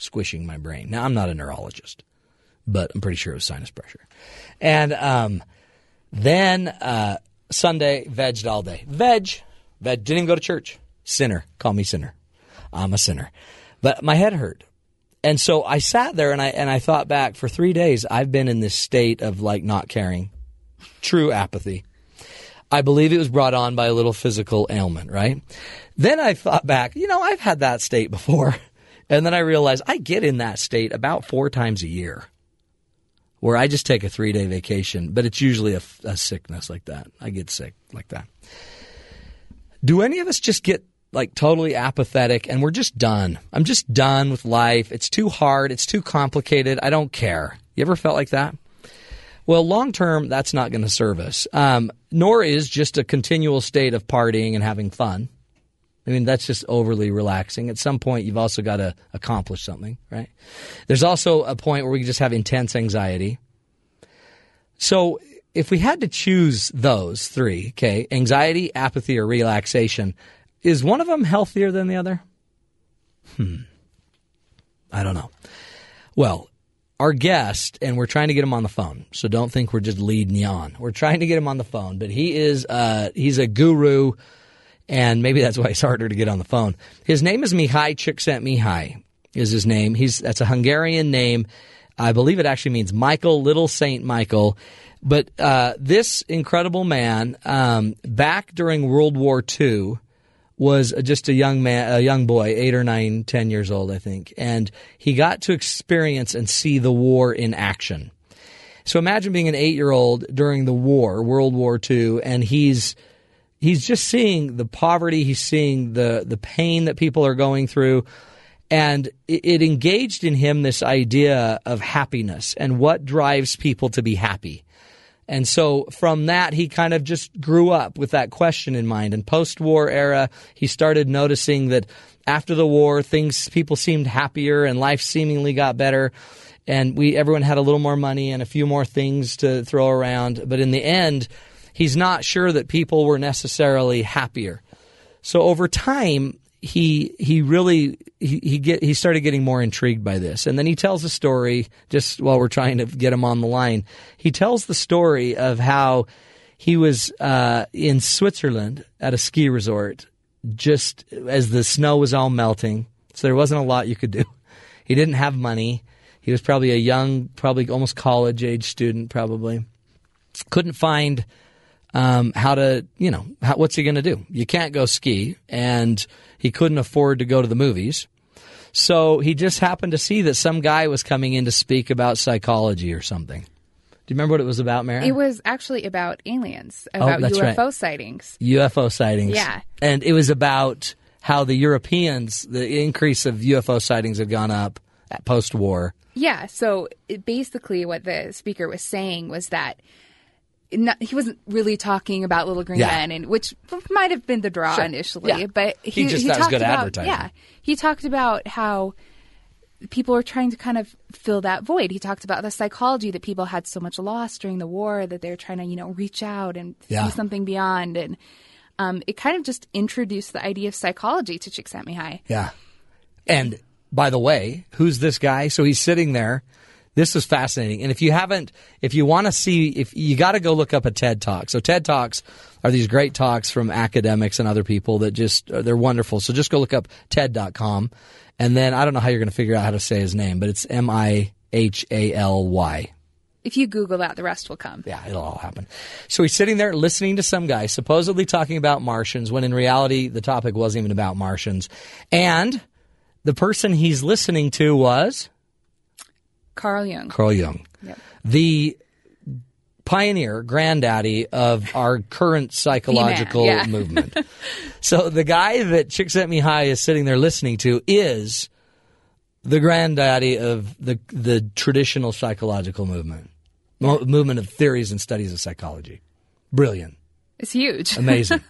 squishing my brain. Now, I'm not a neurologist, but I'm pretty sure it was sinus pressure. And um, then uh, Sunday, vegged all day. Veg, veg, didn't even go to church. Sinner, call me sinner. I'm a sinner. But my head hurt. And so I sat there and I and I thought back for three days. I've been in this state of like not caring, true apathy. I believe it was brought on by a little physical ailment, right? Then I thought back, you know, I've had that state before. [laughs] And then I realized I get in that state about four times a year where I just take a three day vacation, but it's usually a, a, sickness like that. I get sick like that. Do any of us just get like totally apathetic and we're just done? I'm just done with life. It's too hard. It's too complicated. I don't care. You ever felt like that? Well, long term, that's not going to serve us. Um, nor is just a continual state of partying and having fun. I mean, that's just overly relaxing. At some point, you've also got to accomplish something, right? There's also a point where we just have intense anxiety. So, if we had to choose those three, okay, anxiety, apathy, or relaxation, is one of them healthier than the other? Hmm. I don't know. Well, our guest, and we're trying to get him on the phone, so don't think we're just leading you on. We're trying to get him on the phone, but he is uh, he's a guru and maybe that's why it's harder to get on the phone. His name is Mihai Csikszentmihalyi. Is his name? He's that's a Hungarian name. I believe it actually means Michael, Little Saint Michael. But uh, this incredible man, um, back during World War II, was just a young man, a young boy, eight or nine, ten years old, I think, and he got to experience and see the war in action. So imagine being an eight year old during the war, World War II, and he's he's just seeing the poverty, he's seeing the the pain that people are going through, and it, it engaged in him this idea of happiness and what drives people to be happy. And so from that, he kind of just grew up with that question in mind. And post war era, he started noticing that after the war, things, people seemed happier and life seemingly got better. And we, everyone had a little more money and a few more things to throw around. But in the end, he's not sure that people were necessarily happier. So over time, he he really he he get he started getting more intrigued by this, and then he tells a story just while we're trying to get him on the line. He tells the story of how he was uh, in Switzerland at a ski resort just as the snow was all melting, so there wasn't a lot you could do. [laughs] He didn't have money. He was probably a young, probably almost college age student, probably couldn't find um, how to, you know, how, what's he going to do? You can't go ski, and he couldn't afford to go to the movies. So he just happened to see that some guy was coming in to speak about psychology or something. Do you remember what it was about, Mary? It was actually about aliens, Oh, about that's UFO right. sightings. UFO sightings. Yeah. And it was about how the Europeans, the increase of UFO sightings had gone up post war. Yeah, so basically what the speaker was saying was that not, he wasn't really talking about little green Yeah. men, and which might have been the draw Sure. initially, Yeah. but He he, just thought it was talked good about advertising. yeah, he talked about how people were trying to kind of fill that void. He talked about the psychology that people had so much loss during the war that they were trying to you know reach out and Yeah. see something beyond, and um, it kind of just introduced the idea of psychology to Csikszentmihalyi. Yeah. And by the way, who's this guy? So he's sitting there. This is fascinating. And if you haven't, if you want to see, if you got to go look up a TED Talk. So TED Talks are these great talks from academics and other people that just, uh, they're wonderful. So just go look up TED.com. And then I don't know how you're going to figure out how to say his name, but it's M I H A L Y. If you Google that, the rest will come. Yeah, it'll all happen. So he's sitting there listening to some guy supposedly talking about Martians when in reality the topic wasn't even about Martians. And the person he's listening to was Carl Jung. Carl Jung, Yep. the pioneer, granddaddy of our current psychological yeah. movement. [laughs] So the guy that Csikszentmihalyi is sitting there listening to is the granddaddy of the the traditional psychological movement, Mo- movement of theories and studies of psychology. Brilliant, It's huge. [laughs] amazing.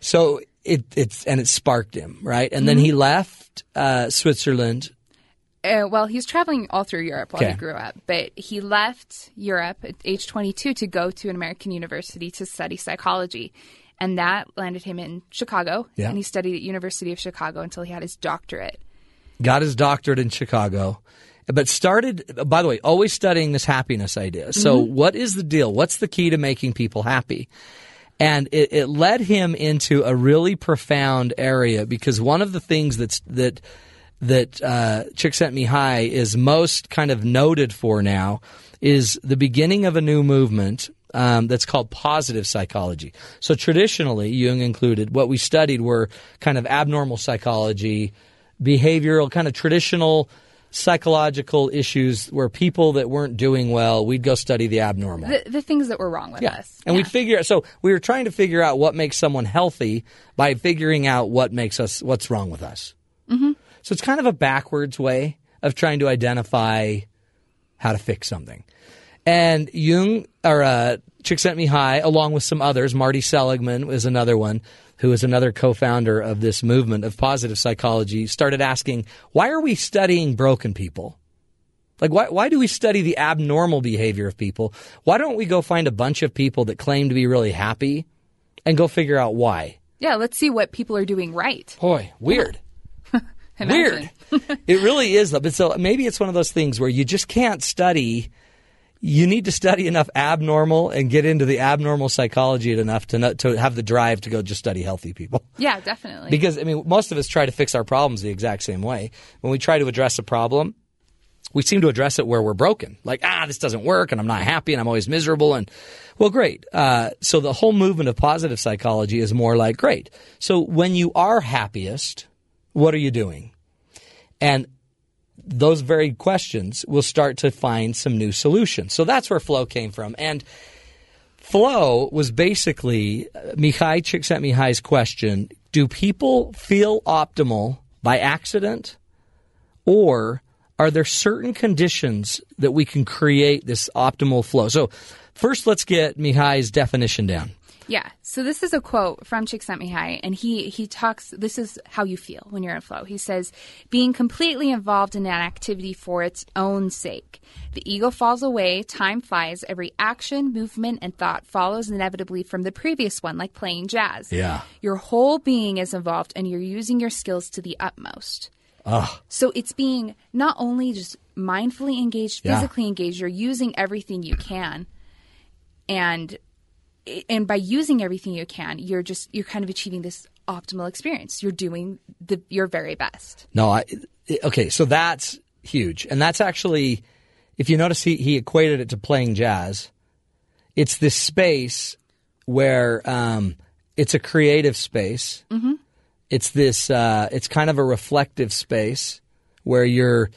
so it it's and it sparked him right, and then he left uh, Switzerland. Uh, well, was traveling all through Europe while Okay. he grew up, but he left Europe at age 22 to go to an American university to study psychology. And that landed him in Chicago. Yeah. And he studied at University of Chicago until he had his doctorate. got his doctorate in Chicago, but started, by the way, always studying this happiness idea. So, what is the deal? What's the key to making people happy? And it, it led him into a really profound area because one of the things that's that that uh, High" is most kind of noted for now is the beginning of a new movement um, that's called positive psychology. So traditionally, Jung included, what we studied were kind of abnormal psychology, behavioral, kind of traditional psychological issues where people that weren't doing well, we'd go study the abnormal. The, the things that were wrong with us. And we'd figure so we were trying to figure out what makes someone healthy by figuring out what makes us what's wrong with us. Mhm. So it's kind of a backwards way of trying to identify how to fix something. And Jung or uh, High, along with some others, Marty Seligman was another one who is another co-founder of this movement of positive psychology, started asking, why are we studying broken people? Like, why, why do we study the abnormal behavior of people? Why don't we go find a bunch of people that claim to be really happy and go figure out why? Yeah, let's see what people are doing right. Boy, weird. Imagine. Weird. it really is, though. But so maybe it's one of those things where you just can't study. You need to study enough abnormal and get into the abnormal psychology enough to not, to have the drive to go just study healthy people. [laughs] Yeah, definitely. Because I mean, most of us try to fix our problems the exact same way. When we try to address a problem, we seem to address it where we're broken. Like, ah, this doesn't work, and I'm not happy, and I'm always miserable. And well, great. Uh, so the whole movement of positive psychology is more like, great. So when you are happiest, what are you doing? And those very questions, we'll start to find some new solutions. So that's where flow came from. And flow was basically uh, Mihai Csikszentmihalyi's question Do people feel optimal by accident? Or are there certain conditions that we can create this optimal flow? So, first, let's get Mihai's definition down. Yeah. So this is a quote from Csikszentmihalyi, and he he talks. This is how you feel when you're in flow. He says, "Being completely involved in an activity for its own sake. The ego falls away. Time flies. Every action, movement, and thought follows inevitably from the previous one, like playing jazz. Yeah. Your whole being is involved, and you're using your skills to the utmost." Ugh. So it's being not only just mindfully engaged, Yeah. physically engaged, you're using everything you can. And and by using everything you can, you're just you're kind of achieving this optimal experience. You're doing the your very best. No, I, okay, so that's huge. And that's actually, if you notice, he, he equated it to playing jazz. It's this space where um, it's a creative space. Mm-hmm. It's this, uh, it's kind of a reflective space where you're,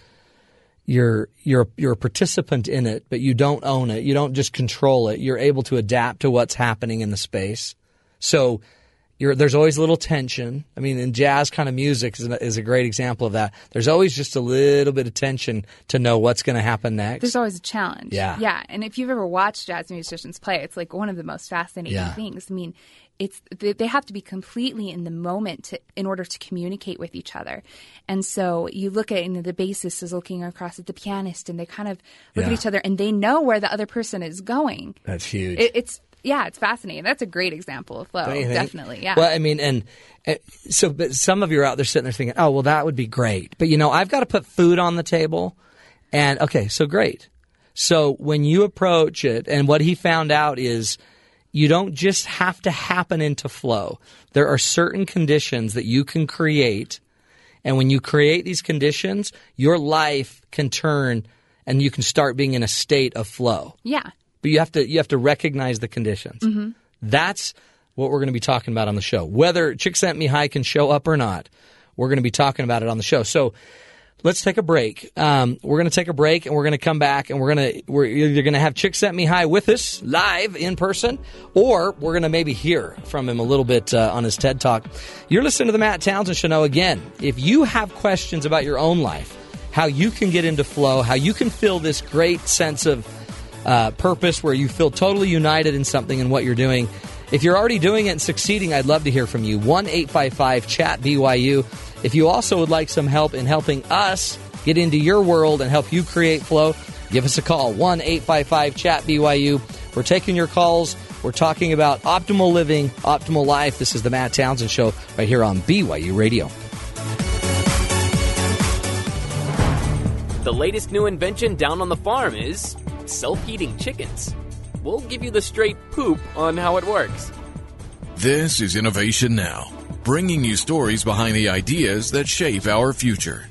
you're you're you're a participant in it, but you don't own it. You don't just control it. You're able to adapt to what's happening in the space. So you're, there's always a little tension. I mean, in jazz kind of music is, a- is a great example of that. There's always just a little bit of tension to know what's going to happen next. There's always a challenge. Yeah. Yeah. And if you've ever watched jazz musicians play, it's like one of the most fascinating Yeah. things. I mean, it's they have to be completely in the moment to, in order to communicate with each other. And so you look at you know, the bassist is looking across at the pianist, and they kind of look at each other, and they know where the other person is going. That's huge. It, it's yeah, it's fascinating. That's a great example of flow. Don't you think? Definitely, yeah. Well, I mean, and uh, so, but some of you are out there sitting there thinking, "Oh, well, that would be great," but you know, I've got to put food on the table, and okay, so great. So when you approach it, and what he found out is, you don't just have to happen into flow. There are certain conditions that you can create, and when you create these conditions, your life can turn, and you can start being in a state of flow yeah. but you have to you have to recognize the conditions. Mhm. That's what we're going to be talking about on the show. Whether Csikszentmihalyi can show up or not, we're going to be talking about it on the show. So let's take a break. Um, we're going to take a break and we're going to come back and we're going to we're either going to have Csikszentmihalyi with us live in person, or we're going to maybe hear from him a little bit uh, on his TED Talk. You're listening to the Matt Townsend Show. Again, if you have questions about your own life, how you can get into flow, how you can feel this great sense of uh, purpose where you feel totally united in something and what you're doing. If you're already doing it and succeeding, I'd love to hear from you. 1 855 Chat BYU. If you also would like some help in helping us get into your world and help you create flow, give us a call. 1 855 Chat BYU. We're taking your calls. We're talking about optimal living, optimal life. This is the Matt Townsend Show right here on BYU Radio. The latest new invention down on the farm is self heating chickens. We'll give you the straight poop on how it works. This is Innovation Now, bringing you stories behind the ideas that shape our future.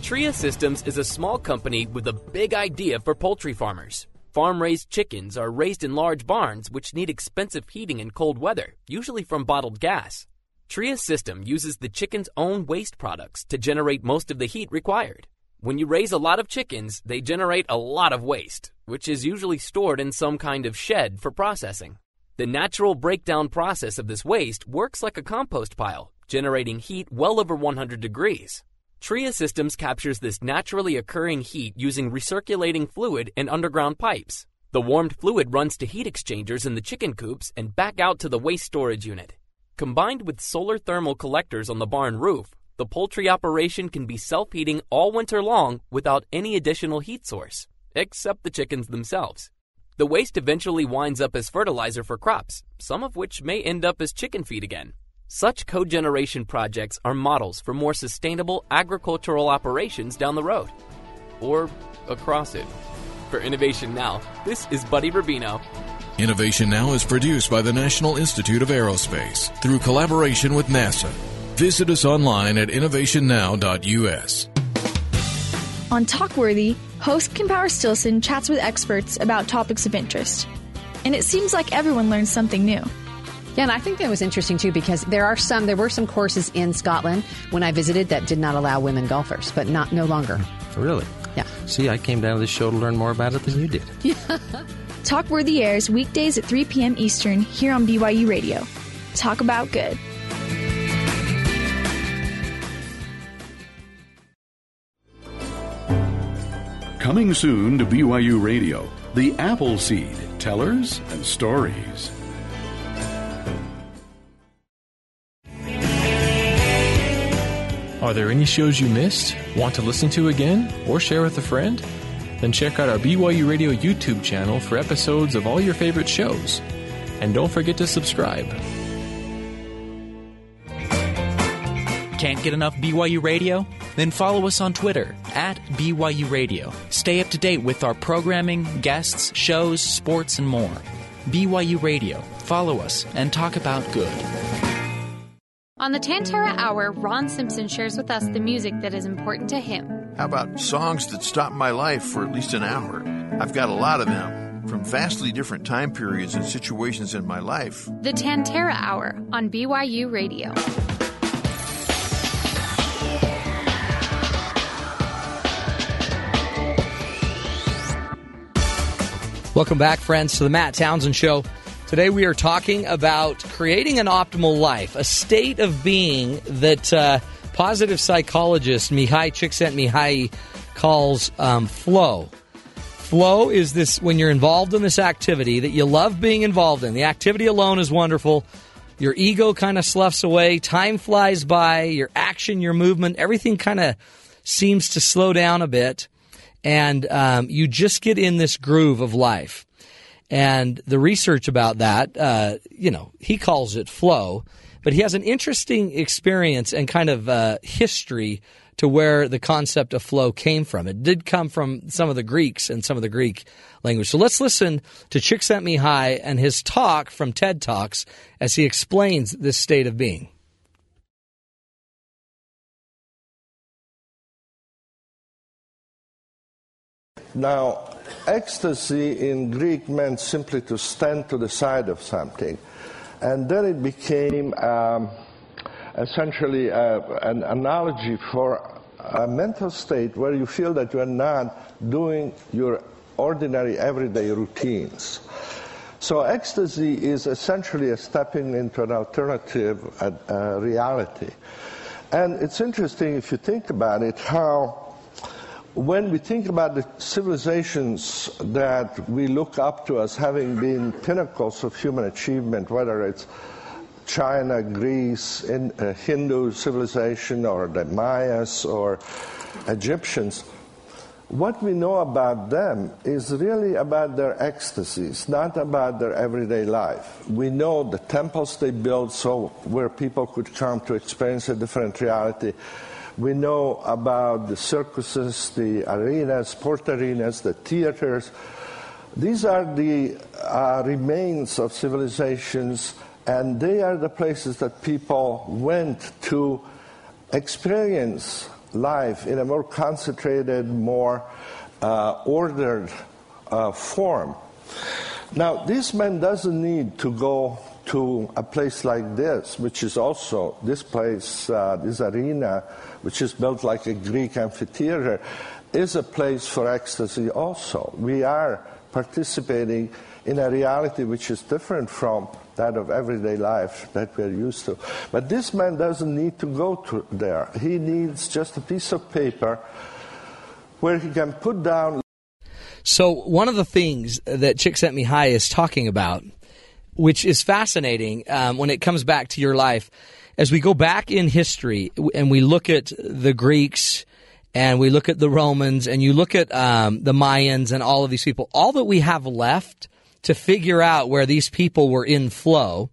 Tria Systems is a small company with a big idea for poultry farmers. Farm raised chickens are raised in large barns which need expensive heating in cold weather, usually from bottled gas. Tria System uses the chicken's own waste products to generate most of the heat required. When you raise a lot of chickens, they generate a lot of waste, which is usually stored in some kind of shed for processing. The natural breakdown process of this waste works like a compost pile, generating heat well over 100 degrees. Tria Systems captures this naturally occurring heat using recirculating fluid and underground pipes. The warmed fluid runs to heat exchangers in the chicken coops and back out to the waste storage unit. Combined with solar thermal collectors on the barn roof, the poultry operation can be self heating all winter long without any additional heat source, except the chickens themselves. The waste eventually winds up as fertilizer for crops, some of which may end up as chicken feed again. Such cogeneration projects are models for more sustainable agricultural operations down the road. Or across it. For Innovation Now, this is Buddy Rubino. Innovation Now is produced by the National Institute of Aerospace through collaboration with NASA. Visit us online at innovationnow.us. On Talkworthy, host Kim Power Stilson chats with experts about topics of interest. And it seems like everyone learns something new. Yeah, and I think that was interesting too because there are some there were some courses in Scotland when I visited that did not allow women golfers, but not no longer. Really? Yeah. See, I came down to this show to learn more about it than you did. [laughs] Talkworthy airs weekdays at 3 p.m. Eastern here on BYU Radio. Talk about good. Coming soon to BYU Radio, the Appleseed Tellers and Stories. Are there any shows you missed, want to listen to again, or share with a friend? Then check out our BYU Radio YouTube channel for episodes of all your favorite shows. And don't forget to subscribe. Can't get enough BYU Radio? Then follow us on Twitter at BYU Radio. Stay up to date with our programming, guests, shows, sports, and more. BYU Radio. Follow us and talk about good. On the Tantara Hour, Ron Simpson shares with us the music that is important to him. How about songs that stop my life for at least an hour? I've got a lot of them from vastly different time periods and situations in my life. The Tantara Hour on BYU Radio. Welcome back, friends, to the Matt Townsend Show. Today we are talking about creating an optimal life, a state of being that uh, positive psychologist Mihai Csikszentmihalyi calls um, flow. Flow is this when you're involved in this activity that you love being involved in. The activity alone is wonderful. Your ego kind of sloughs away. Time flies by. Your action, your movement, everything kind of seems to slow down a bit. And um, you just get in this groove of life. And the research about that, uh, you know, he calls it flow, but he has an interesting experience and kind of uh, history to where the concept of flow came from. It did come from some of the Greeks and some of the Greek language. So let's listen to Csikszentmihalyi and his talk from TED Talks as he explains this state of being. Now, ecstasy in Greek meant simply to stand to the side of something. And then it became um, essentially uh, an analogy for a mental state where you feel that you are not doing your ordinary everyday routines. So ecstasy is essentially a stepping into an alternative uh, reality. And it's interesting if you think about it how when we think about the civilizations that we look up to as having been pinnacles of human achievement, whether it's China, Greece, in, uh, Hindu civilization, or the Mayas, or Egyptians, what we know about them is really about their ecstasies, not about their everyday life. We know the temples they built so where people could come to experience a different reality. We know about the circuses, the arenas, sport arenas, the theaters. These are the uh, remains of civilizations, and they are the places that people went to experience life in a more concentrated, more uh, ordered uh, form. Now, this man doesn't need to go to a place like this, which is also this place, uh, this arena, which is built like a Greek amphitheater, is a place for ecstasy also. We are participating in a reality which is different from that of everyday life that we're used to. But this man doesn't need to go to there. He needs just a piece of paper where he can put down. So, one of the things that Csikszentmihalyi is talking about, which is fascinating um, when it comes back to your life, as we go back in history and we look at the Greeks and we look at the Romans and you look at um, the Mayans and all of these people, all that we have left to figure out where these people were in flow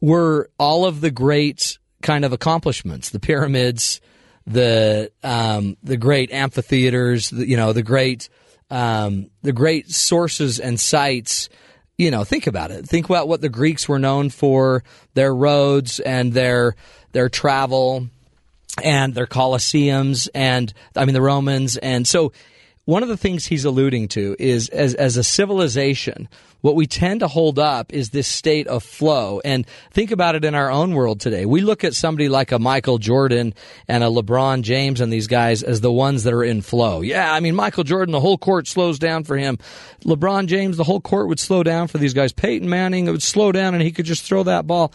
were all of the great kind of accomplishments, the pyramids, the um, the great amphitheaters, the, you know, the great um, the great sources and sites you know, think about it. Think about what the Greeks were known for, their roads and their their travel and their colosseums and I mean the Romans and so one of the things he's alluding to is as, as a civilization, what we tend to hold up is this state of flow. And think about it in our own world today. We look at somebody like a Michael Jordan and a LeBron James and these guys as the ones that are in flow. Yeah, I mean, Michael Jordan, the whole court slows down for him. LeBron James, the whole court would slow down for these guys. Peyton Manning, it would slow down and he could just throw that ball.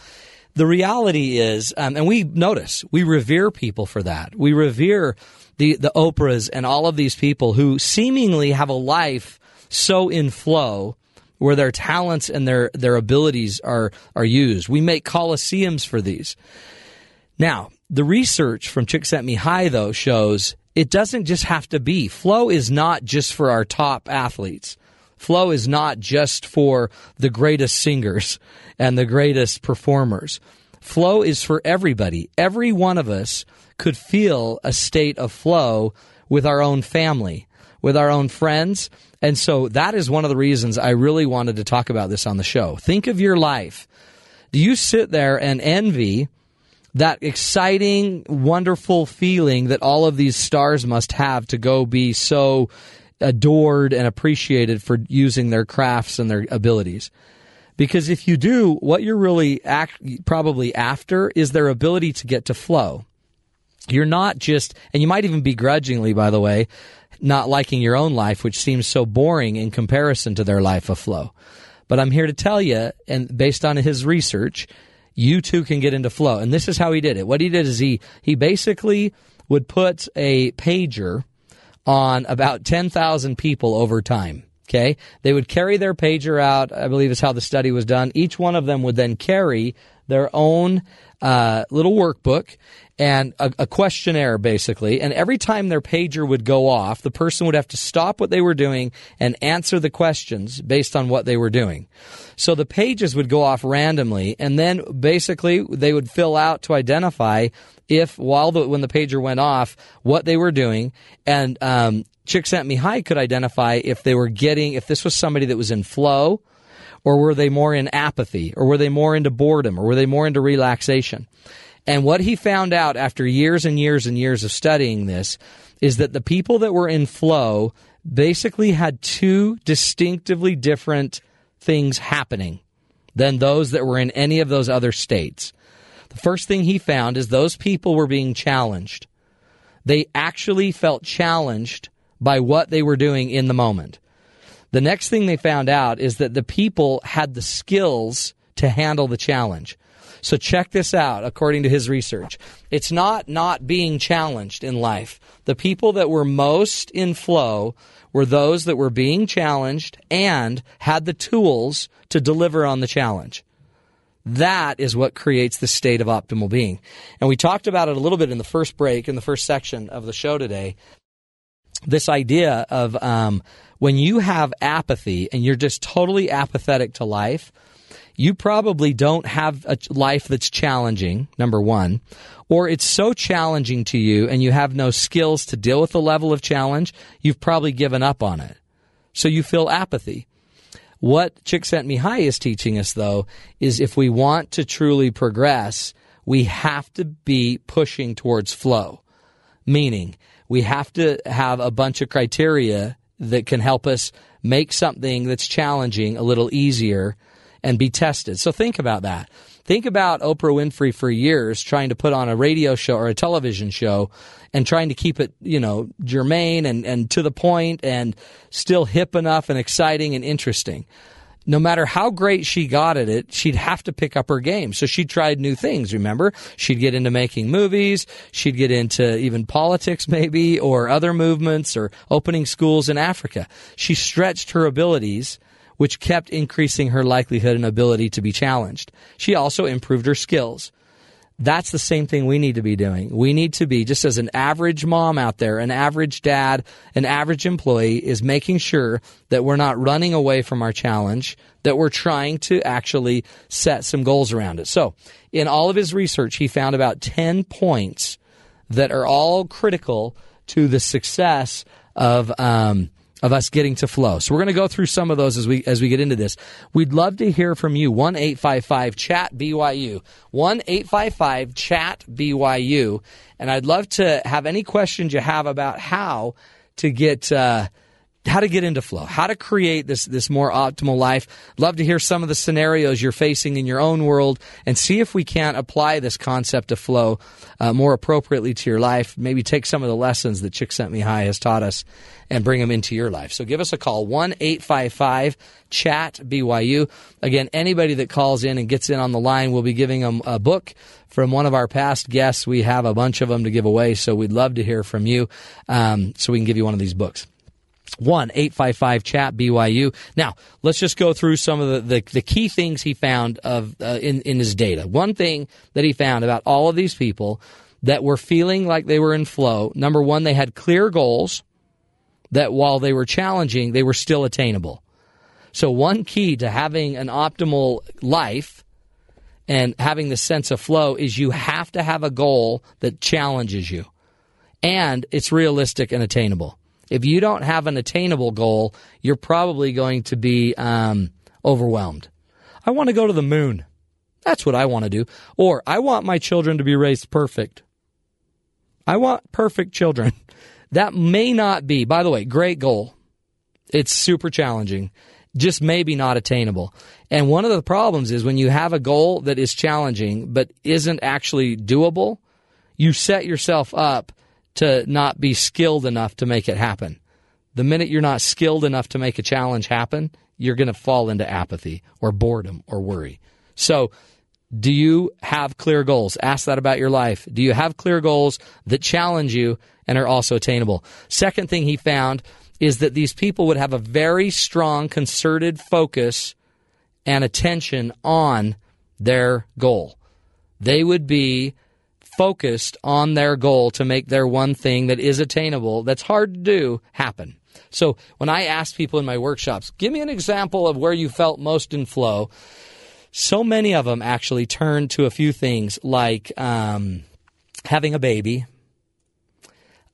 The reality is, um, and we notice, we revere people for that. We revere the, the Oprahs and all of these people who seemingly have a life so in flow where their talents and their, their abilities are, are used. We make coliseums for these. Now, the research from Csikszentmihalyi, though, shows it doesn't just have to be. Flow is not just for our top athletes. Flow is not just for the greatest singers and the greatest performers. Flow is for everybody. Every one of us could feel a state of flow with our own family, with our own friends. And so that is one of the reasons I really wanted to talk about this on the show. Think of your life. Do you sit there and envy that exciting, wonderful feeling that all of these stars must have to go be so adored and appreciated for using their crafts and their abilities? Because if you do, what you're really act, probably after is their ability to get to flow. You're not just, and you might even begrudgingly, by the way, not liking your own life, which seems so boring in comparison to their life of flow. But I'm here to tell you, and based on his research, you too can get into flow. And this is how he did it. What he did is he, he basically would put a pager on about 10,000 people over time. Okay. They would carry their pager out. I believe is how the study was done. Each one of them would then carry their own uh, little workbook and a, a, questionnaire basically. And every time their pager would go off, the person would have to stop what they were doing and answer the questions based on what they were doing. So the pages would go off randomly, and then basically they would fill out to identify if while the when the pager went off, what they were doing, and um, Csikszentmihalyi could identify if they were getting if this was somebody that was in flow or were they more in apathy? Or were they more into boredom? Or were they more into relaxation? And what he found out after years and years and years of studying this is that the people that were in flow basically had two distinctively different things happening than those that were in any of those other states. The first thing he found is those people were being challenged. They actually felt challenged by what they were doing in the moment. The next thing they found out is that the people had the skills to handle the challenge. So check this out, according to his research. It's not not being challenged in life. The people that were most in flow were those that were being challenged and had the tools to deliver on the challenge. That is what creates the state of optimal being. And we talked about it a little bit in the first break, in the first section of the show today. This idea of um, when you have apathy and you're just totally apathetic to life, you probably don't have a life that's challenging, number one, or it's so challenging to you and you have no skills to deal with the level of challenge, you've probably given up on it. So you feel apathy. What Csikszentmihalyi is teaching us, though, is if we want to truly progress, we have to be pushing towards flow. Meaning, we have to have a bunch of criteria that can help us make something that's challenging a little easier and be tested. So think about that. Think about Oprah Winfrey for years trying to put on a radio show or a television show and trying to keep it, you know, germane and, and to the point and still hip enough and exciting and interesting no matter how great she got at it, she'd have to pick up her game. So she tried new things, remember? She'd get into making movies, she'd get into even politics maybe, or other movements, or opening schools in Africa. She stretched her abilities, which kept increasing her likelihood and ability to be challenged. She also improved her skills. That's the same thing we need to be doing. We need to be, just as an average mom out there, an average dad, an average employee, is making sure that we're not running away from our challenge, that we're trying to actually set some goals around it. So, in all of his research, he found about 10 points that are all critical to the success of, um, of us getting to flow. So we're going to go through some of those as we as we get into this. We'd love to hear from you. One eight five five chat BYU. One eight five five chat BYU. And I'd love to have any questions you have about how to get uh, how to get into flow, how to create this this more optimal life. Love to hear some of the scenarios you're facing in your own world, and see if we can't apply this concept of flow uh, more appropriately to your life. Maybe take some of the lessons that Csikszentmihalyi has taught us and bring them into your life. So give us a call one eight five five chat BYU. Again, anybody that calls in and gets in on the line, we'll be giving them a book from one of our past guests. We have a bunch of them to give away, so we'd love to hear from you, um, so we can give you one of these books. 1 855 chat BYU. Now, let's just go through some of the, the, the key things he found of uh, in, in his data. One thing that he found about all of these people that were feeling like they were in flow number one, they had clear goals that while they were challenging, they were still attainable. So, one key to having an optimal life and having the sense of flow is you have to have a goal that challenges you and it's realistic and attainable. If you don't have an attainable goal, you're probably going to be um, overwhelmed. I want to go to the moon. That's what I want to do. Or I want my children to be raised perfect. I want perfect children. [laughs] That may not be, by the way, great goal. It's super challenging, just maybe not attainable. And one of the problems is when you have a goal that is challenging but isn't actually doable, you set yourself up to not be skilled enough to make it happen. The minute you're not skilled enough to make a challenge happen, you're going to fall into apathy or boredom or worry. So, do you have clear goals? Ask that about your life. Do you have clear goals that challenge you and are also attainable? Second thing he found is that these people would have a very strong, concerted focus and attention on their goal. They would be focused on their goal to make their one thing that is attainable, that's hard to do, happen. So when I ask people in my workshops, give me an example of where you felt most in flow, so many of them actually turn to a few things like um, having a baby,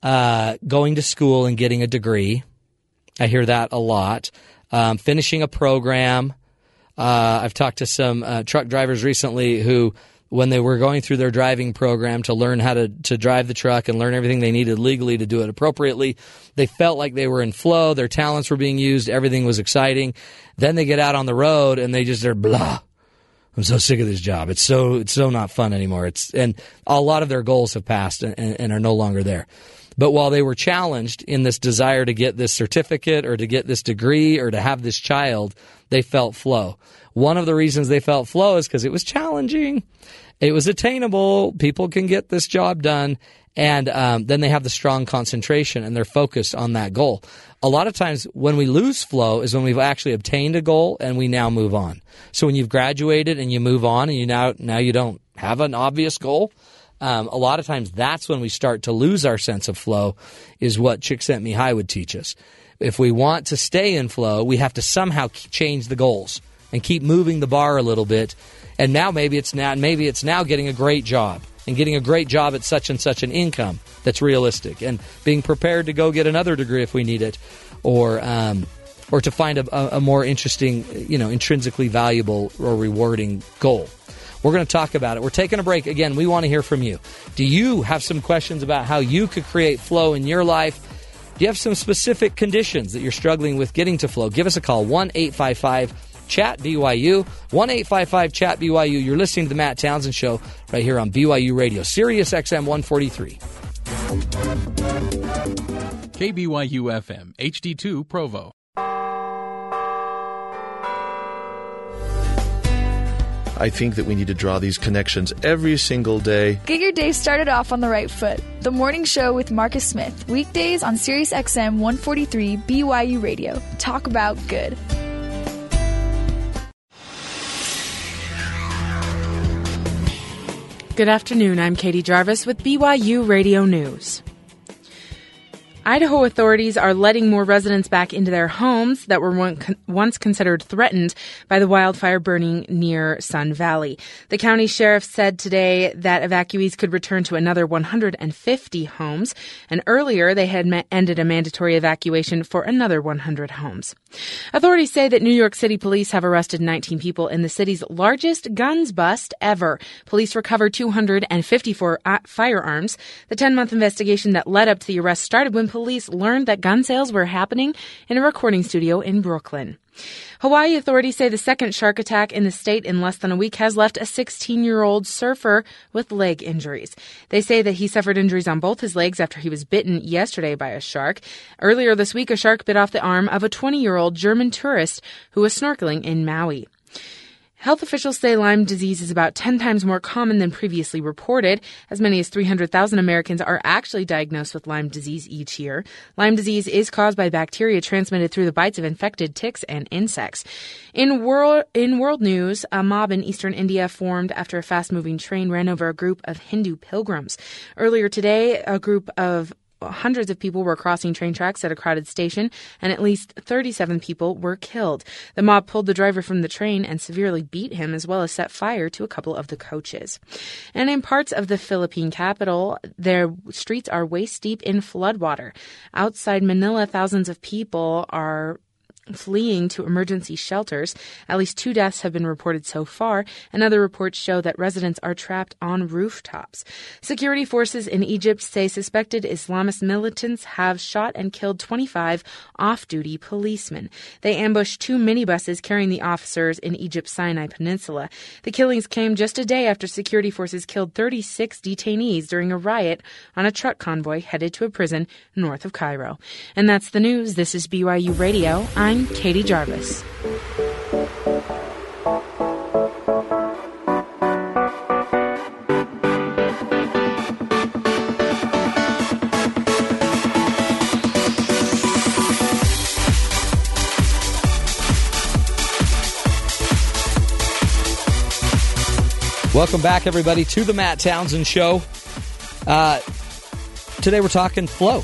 uh, going to school and getting a degree. I hear that a lot. Um, finishing a program. Uh, I've talked to some uh, truck drivers recently who when they were going through their driving program to learn how to, to drive the truck and learn everything they needed legally to do it appropriately. They felt like they were in flow, their talents were being used, everything was exciting. Then they get out on the road and they just they're blah. I'm so sick of this job. It's so it's so not fun anymore. It's and a lot of their goals have passed and, and are no longer there. But while they were challenged in this desire to get this certificate or to get this degree or to have this child, they felt flow. One of the reasons they felt flow is because it was challenging. It was attainable. People can get this job done. And um, then they have the strong concentration and they're focused on that goal. A lot of times when we lose flow is when we've actually obtained a goal and we now move on. So when you've graduated and you move on and you now, now you don't have an obvious goal, um, a lot of times that's when we start to lose our sense of flow is what Csikszentmihalyi would teach us. If we want to stay in flow, we have to somehow change the goals and keep moving the bar a little bit. And now maybe it's now maybe it's now getting a great job and getting a great job at such and such an income that's realistic and being prepared to go get another degree if we need it or um, or to find a, a more interesting you know intrinsically valuable or rewarding goal we're going to talk about it. We're taking a break. Again, we want to hear from you. Do you have some questions about how you could create flow in your life? Do you have some specific conditions that you're struggling with getting to flow? Give us a call 1 855 Chat BYU, 1 855 Chat BYU. You're listening to the Matt Townsend Show right here on BYU Radio, Sirius XM 143. KBYU FM, HD2 Provo. I think that we need to draw these connections every single day. Get your day started off on the right foot. The Morning Show with Marcus Smith, weekdays on Sirius XM 143 BYU Radio. Talk about good. Good afternoon. I'm Katie Jarvis with BYU Radio News. Idaho authorities are letting more residents back into their homes that were once considered threatened by the wildfire burning near Sun Valley. The county sheriff said today that evacuees could return to another 150 homes, and earlier they had ended a mandatory evacuation for another 100 homes. Authorities say that New York City police have arrested 19 people in the city's largest guns bust ever. Police recovered 254 uh, firearms. The 10 month investigation that led up to the arrest started when police police learned that gun sales were happening in a recording studio in Brooklyn. Hawaii authorities say the second shark attack in the state in less than a week has left a 16 year old surfer with leg injuries. They say that he suffered injuries on both his legs after he was bitten yesterday by a shark. Earlier this week, a shark bit off the arm of a 20 year old German tourist who was snorkeling in Maui. Health officials say Lyme disease is about 10 times more common than previously reported. As many as 300,000 Americans are actually diagnosed with Lyme disease each year. Lyme disease is caused by bacteria transmitted through the bites of infected ticks and insects. In world, in world news, a mob in eastern India formed after a fast moving train ran over a group of Hindu pilgrims. Earlier today, a group of hundreds of people were crossing train tracks at a crowded station, and at least 37 people were killed. The mob pulled the driver from the train and severely beat him, as well as set fire to a couple of the coaches. And in parts of the Philippine capital, their streets are waist deep in floodwater. Outside Manila, thousands of people are fleeing to emergency shelters. At least two deaths have been reported so far, and other reports show that residents are trapped on rooftops. Security forces in Egypt say suspected Islamist militants have shot and killed 25 off duty policemen. They ambushed two minibuses carrying the officers in Egypt's Sinai Peninsula. The killings came just a day after security forces killed 36 detainees during a riot on a truck convoy headed to a prison north of Cairo. And that's the news. This is BYU Radio. I'm Katie Jarvis. Welcome back, everybody, to the Matt Townsend Show. Uh, today we're talking flow.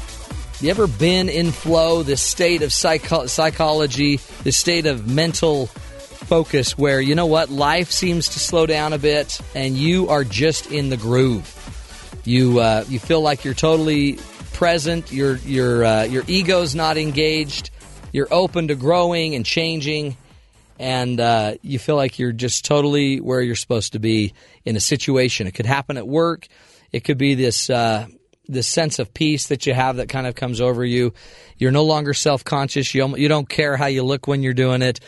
You ever been in flow, this state of psycho- psychology, this state of mental focus where, you know what, life seems to slow down a bit and you are just in the groove? You, uh, you feel like you're totally present, your, your, uh, your ego's not engaged, you're open to growing and changing, and uh, you feel like you're just totally where you're supposed to be in a situation. It could happen at work. It could be this uh, this sense of peace that you have that kind of comes over you. You're no longer self conscious. You you don't care how you look when you're doing it.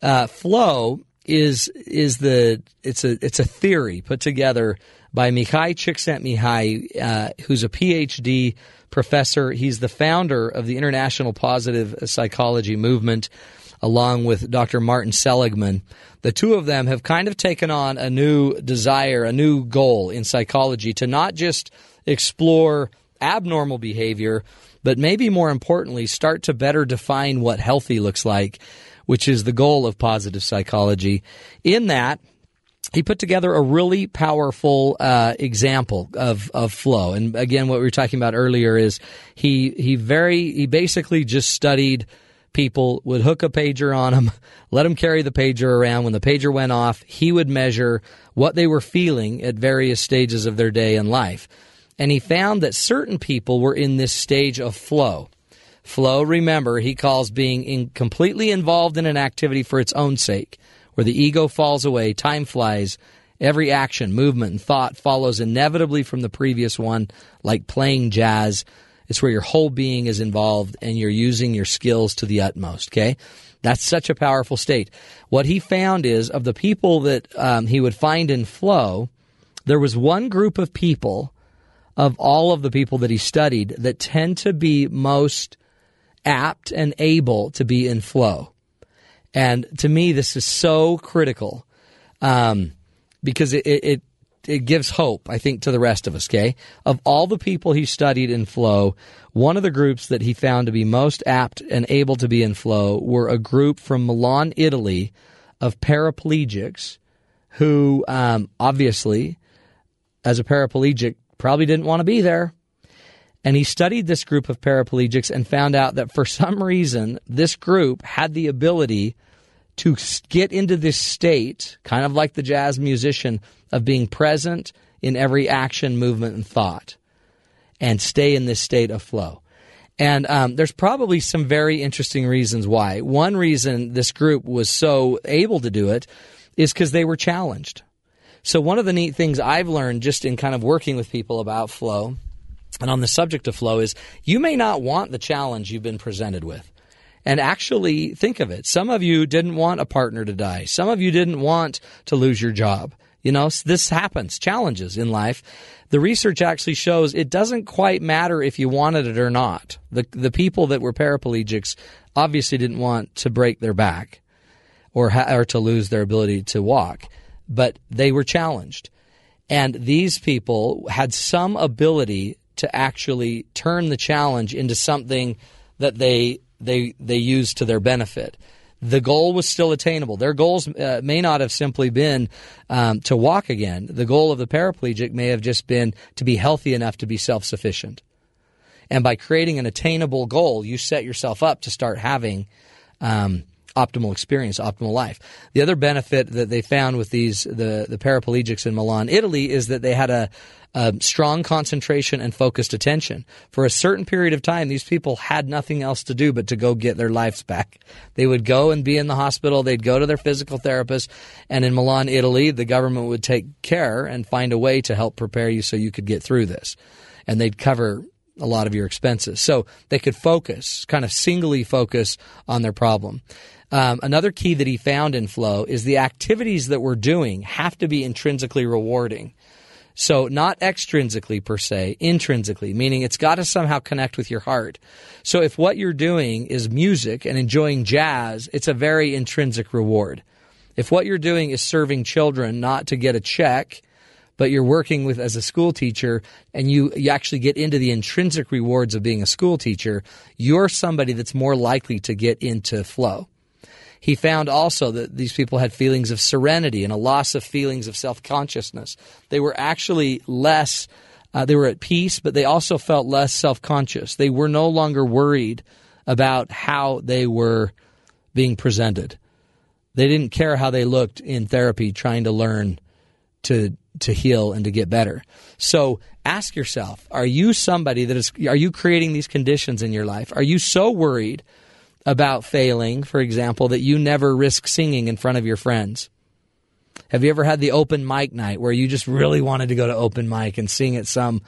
Uh, flow is is the it's a it's a theory put together by Mihaly Csikszentmihalyi, uh, who's a PhD professor. He's the founder of the International Positive Psychology Movement, along with Dr. Martin Seligman. The two of them have kind of taken on a new desire, a new goal in psychology to not just explore abnormal behavior, but maybe more importantly, start to better define what healthy looks like, which is the goal of positive psychology. In that, he put together a really powerful uh, example of, of flow. And again, what we were talking about earlier is he he very he basically just studied people would hook a pager on them, [laughs] let them carry the pager around. When the pager went off, he would measure what they were feeling at various stages of their day and life and he found that certain people were in this stage of flow. Flow, remember, he calls being in completely involved in an activity for its own sake, where the ego falls away, time flies, every action, movement, and thought follows inevitably from the previous one, like playing jazz. It's where your whole being is involved and you're using your skills to the utmost, okay? That's such a powerful state. What he found is of the people that um, he would find in flow, there was one group of people of all of the people that he studied that tend to be most apt and able to be in flow. And to me, this is so critical um, because it, it, it gives hope, I think, to the rest of us. Okay, of all the people he studied in flow, one of the groups that he found to be most apt and able to be in flow were a group from Milan, Italy, of paraplegics who, um, obviously, as a paraplegic, probably didn't want to be there. And he studied this group of paraplegics and found out that for [laughs] some reason, this group had the ability to get into this state, kind of like the jazz musician, of being present in every action, movement, and thought, and stay in this state of flow. And um, there's probably some very interesting reasons why. One reason this group was so able to do it is because they were challenged. So one of the neat things I've learned just in kind of working with people about flow and on the subject of flow is you may not want the challenge you've been presented with. And actually think of it. Some of you didn't want a partner to die. Some of you didn't want to lose your job. You know, this happens, challenges in life. The research actually shows it doesn't quite matter if you wanted it or not. The, the people that were paraplegics obviously didn't want to break their back or, ha- or to lose their ability to walk, but they were challenged. And these people had some ability to actually turn the challenge into something that they they they used to their benefit. The goal was still attainable. Their goals uh, may not have simply been um, to walk again. The goal of the paraplegic may have just been to be healthy enough to be self sufficient. And by creating an attainable goal, you set yourself up to start having um, optimal experience, optimal life. The other benefit that they found with these the the paraplegics in Milan, Italy, is that they had a, a strong concentration and focused attention. For a certain period of time, these people had nothing else to do but to go get their lives back. They would go and be in the hospital. They'd go to their physical therapist, and in Milan, Italy, the government would take care and find a way to help prepare you so you could get through this, and they'd cover a lot of your expenses. So they could focus, kind of singly focus on their problem. Um, another key that he found in flow is the activities that we're doing have to be intrinsically rewarding. So not extrinsically per se, intrinsically, meaning it's got to somehow connect with your heart. So if what you're doing is music and enjoying jazz, it's a very intrinsic reward. If what you're doing is serving children not to get a check, but you're working with as a school teacher and you, you actually get into the intrinsic rewards of being a school teacher, you're somebody that's more likely to get into flow. He found also that these people had feelings of serenity and a loss of feelings of self consciousness. They were actually less, uh, they were at peace, but they also felt less self conscious. They were no longer worried about how they were being presented. They didn't care how they looked in therapy trying to learn to to heal and to get better. So ask yourself, are you somebody that is are you creating these conditions in your life? Are you so worried about failing, for example, that you never risk singing in front of your friends? Have you ever had the open mic night where you just really wanted to go to open mic and sing at some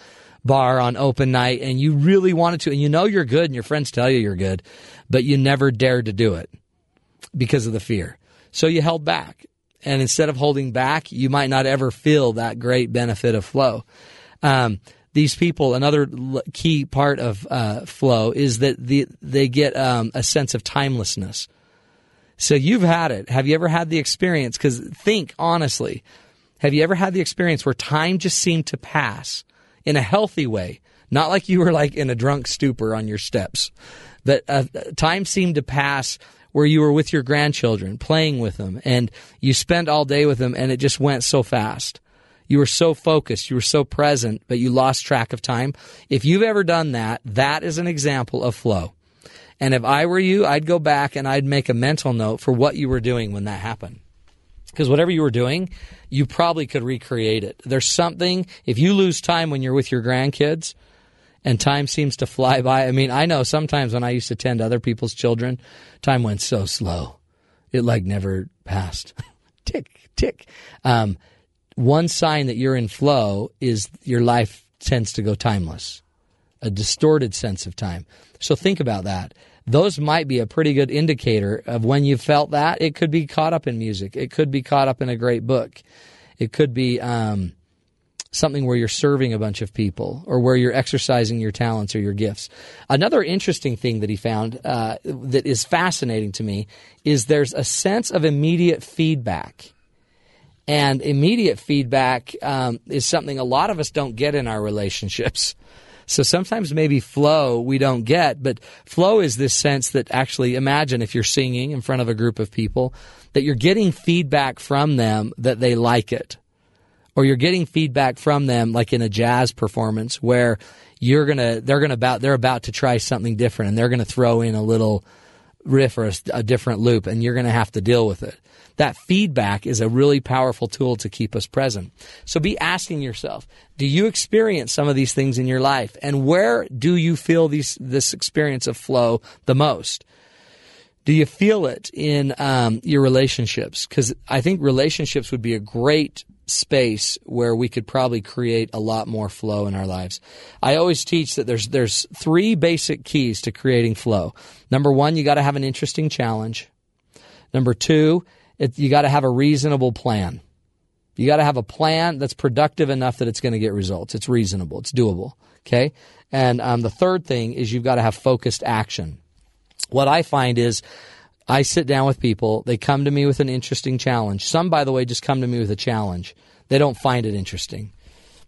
bar on open night and you really wanted to and you know you're good and your friends tell you you're good, but you never dared to do it because of the fear. So you held back. And instead of holding back, you might not ever feel that great benefit of flow. Um, these people, another key part of uh, flow is that the, they get um, a sense of timelessness. So you've had it. Have you ever had the experience? Because think honestly, have you ever had the experience where time just seemed to pass in a healthy way? Not like you were like in a drunk stupor on your steps, but uh, time seemed to pass where you were with your grandchildren, playing with them, and you spent all day with them, and it just went so fast. You were so focused, you were so present, but you lost track of time. If you've ever done that, that is an example of flow. And if I were you, I'd go back and I'd make a mental note for what you were doing when that happened. Because whatever you were doing, you probably could recreate it. There's something, if you lose time when you're with your grandkids and time seems to fly by, I mean, I know sometimes when I used to tend other people's children, time went so slow. It like never passed. [laughs] tick, tick. Um, one sign that you're in flow is your life tends to go timeless, a distorted sense of time. So think about that. Those might be a pretty good indicator of when you felt that. It could be caught up in music. It could be caught up in a great book. It could be um, something where you're serving a bunch of people or where you're exercising your talents or your gifts. Another interesting thing that he found uh, that is fascinating to me is there's a sense of immediate feedback and immediate feedback um, is something a lot of us don't get in our relationships. So sometimes maybe flow we don't get, but flow is this sense that actually imagine if you're singing in front of a group of people that you're getting feedback from them that they like it. Or you're getting feedback from them like in a jazz performance where you're going to they're going to about they're about to try something different and they're going to throw in a little riff or a, a different loop and you're going to have to deal with it that feedback is a really powerful tool to keep us present. So be asking yourself, do you experience some of these things in your life? And where do you feel these, this experience of flow the most? Do you feel it in um, your relationships? Because I think relationships would be a great space where we could probably create a lot more flow in our lives. I always teach that there's there's three basic keys to creating flow. Number one, you got to have an interesting challenge. Number two, it, you got to have a reasonable plan. You got to have a plan that's productive enough that it's going to get results. It's reasonable. It's doable. Okay. And um, the third thing is you've got to have focused action. What I find is I sit down with people. They come to me with an interesting challenge. Some, by the way, just come to me with a challenge. They don't find it interesting.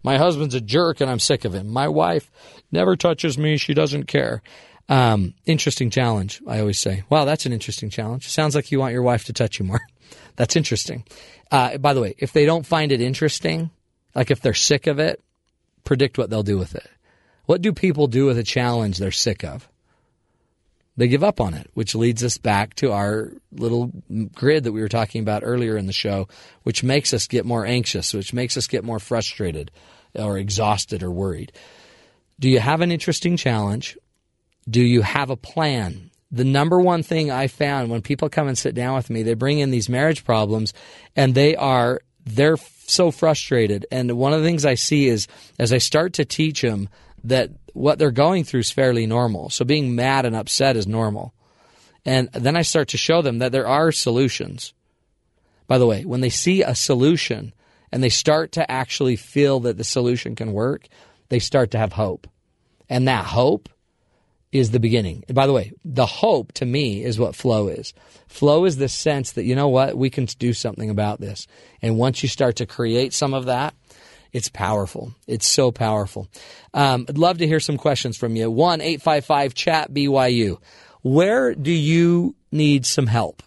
My husband's a jerk and I'm sick of him. My wife never touches me. She doesn't care. Um, interesting challenge, I always say. Wow, that's an interesting challenge. Sounds like you want your wife to touch you more. [laughs] that's interesting. Uh, by the way, if they don't find it interesting, like if they're sick of it, predict what they'll do with it. What do people do with a challenge they're sick of? They give up on it, which leads us back to our little grid that we were talking about earlier in the show, which makes us get more anxious, which makes us get more frustrated or exhausted or worried. Do you have an interesting challenge? Do you have a plan? The number one thing I found when people come and sit down with me, they bring in these marriage problems and they are they're so frustrated. And one of the things I see is as I start to teach them that what they're going through is fairly normal. So being mad and upset is normal. And then I start to show them that there are solutions. By the way, when they see a solution and they start to actually feel that the solution can work, they start to have hope. And that hope is the beginning. By the way, the hope to me is what flow is. Flow is the sense that, you know what, we can do something about this. And once you start to create some of that, it's powerful. It's so powerful. Um, I'd love to hear some questions from you. 1 855 Chat BYU. Where do you need some help?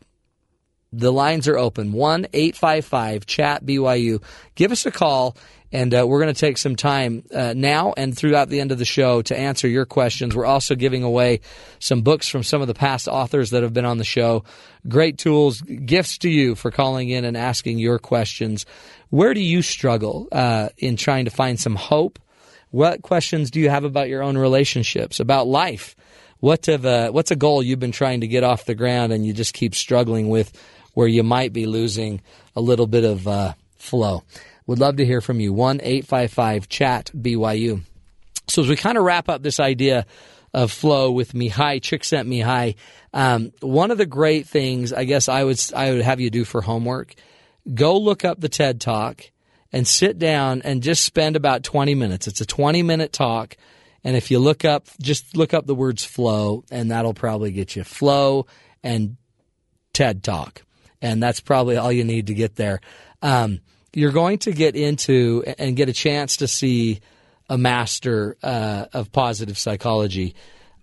The lines are open. 1 855 Chat BYU. Give us a call and uh, we're going to take some time uh, now and throughout the end of the show to answer your questions. We're also giving away some books from some of the past authors that have been on the show. Great tools, gifts to you for calling in and asking your questions. Where do you struggle uh, in trying to find some hope? What questions do you have about your own relationships, about life? What have, uh, what's a goal you've been trying to get off the ground and you just keep struggling with where you might be losing a little bit of uh, flow? Would love to hear from you. 1 855 chat BYU. So, as we kind of wrap up this idea of flow with Mihaly Csikszentmihalyi, um, one of the great things I guess I would I would have you do for homework, go look up the TED Talk and sit down and just spend about 20 minutes. It's a 20 minute talk. And if you look up, just look up the words flow, and that'll probably get you flow and TED Talk. And that's probably all you need to get there. Um, you're going to get into and get a chance to see a master uh, of positive psychology.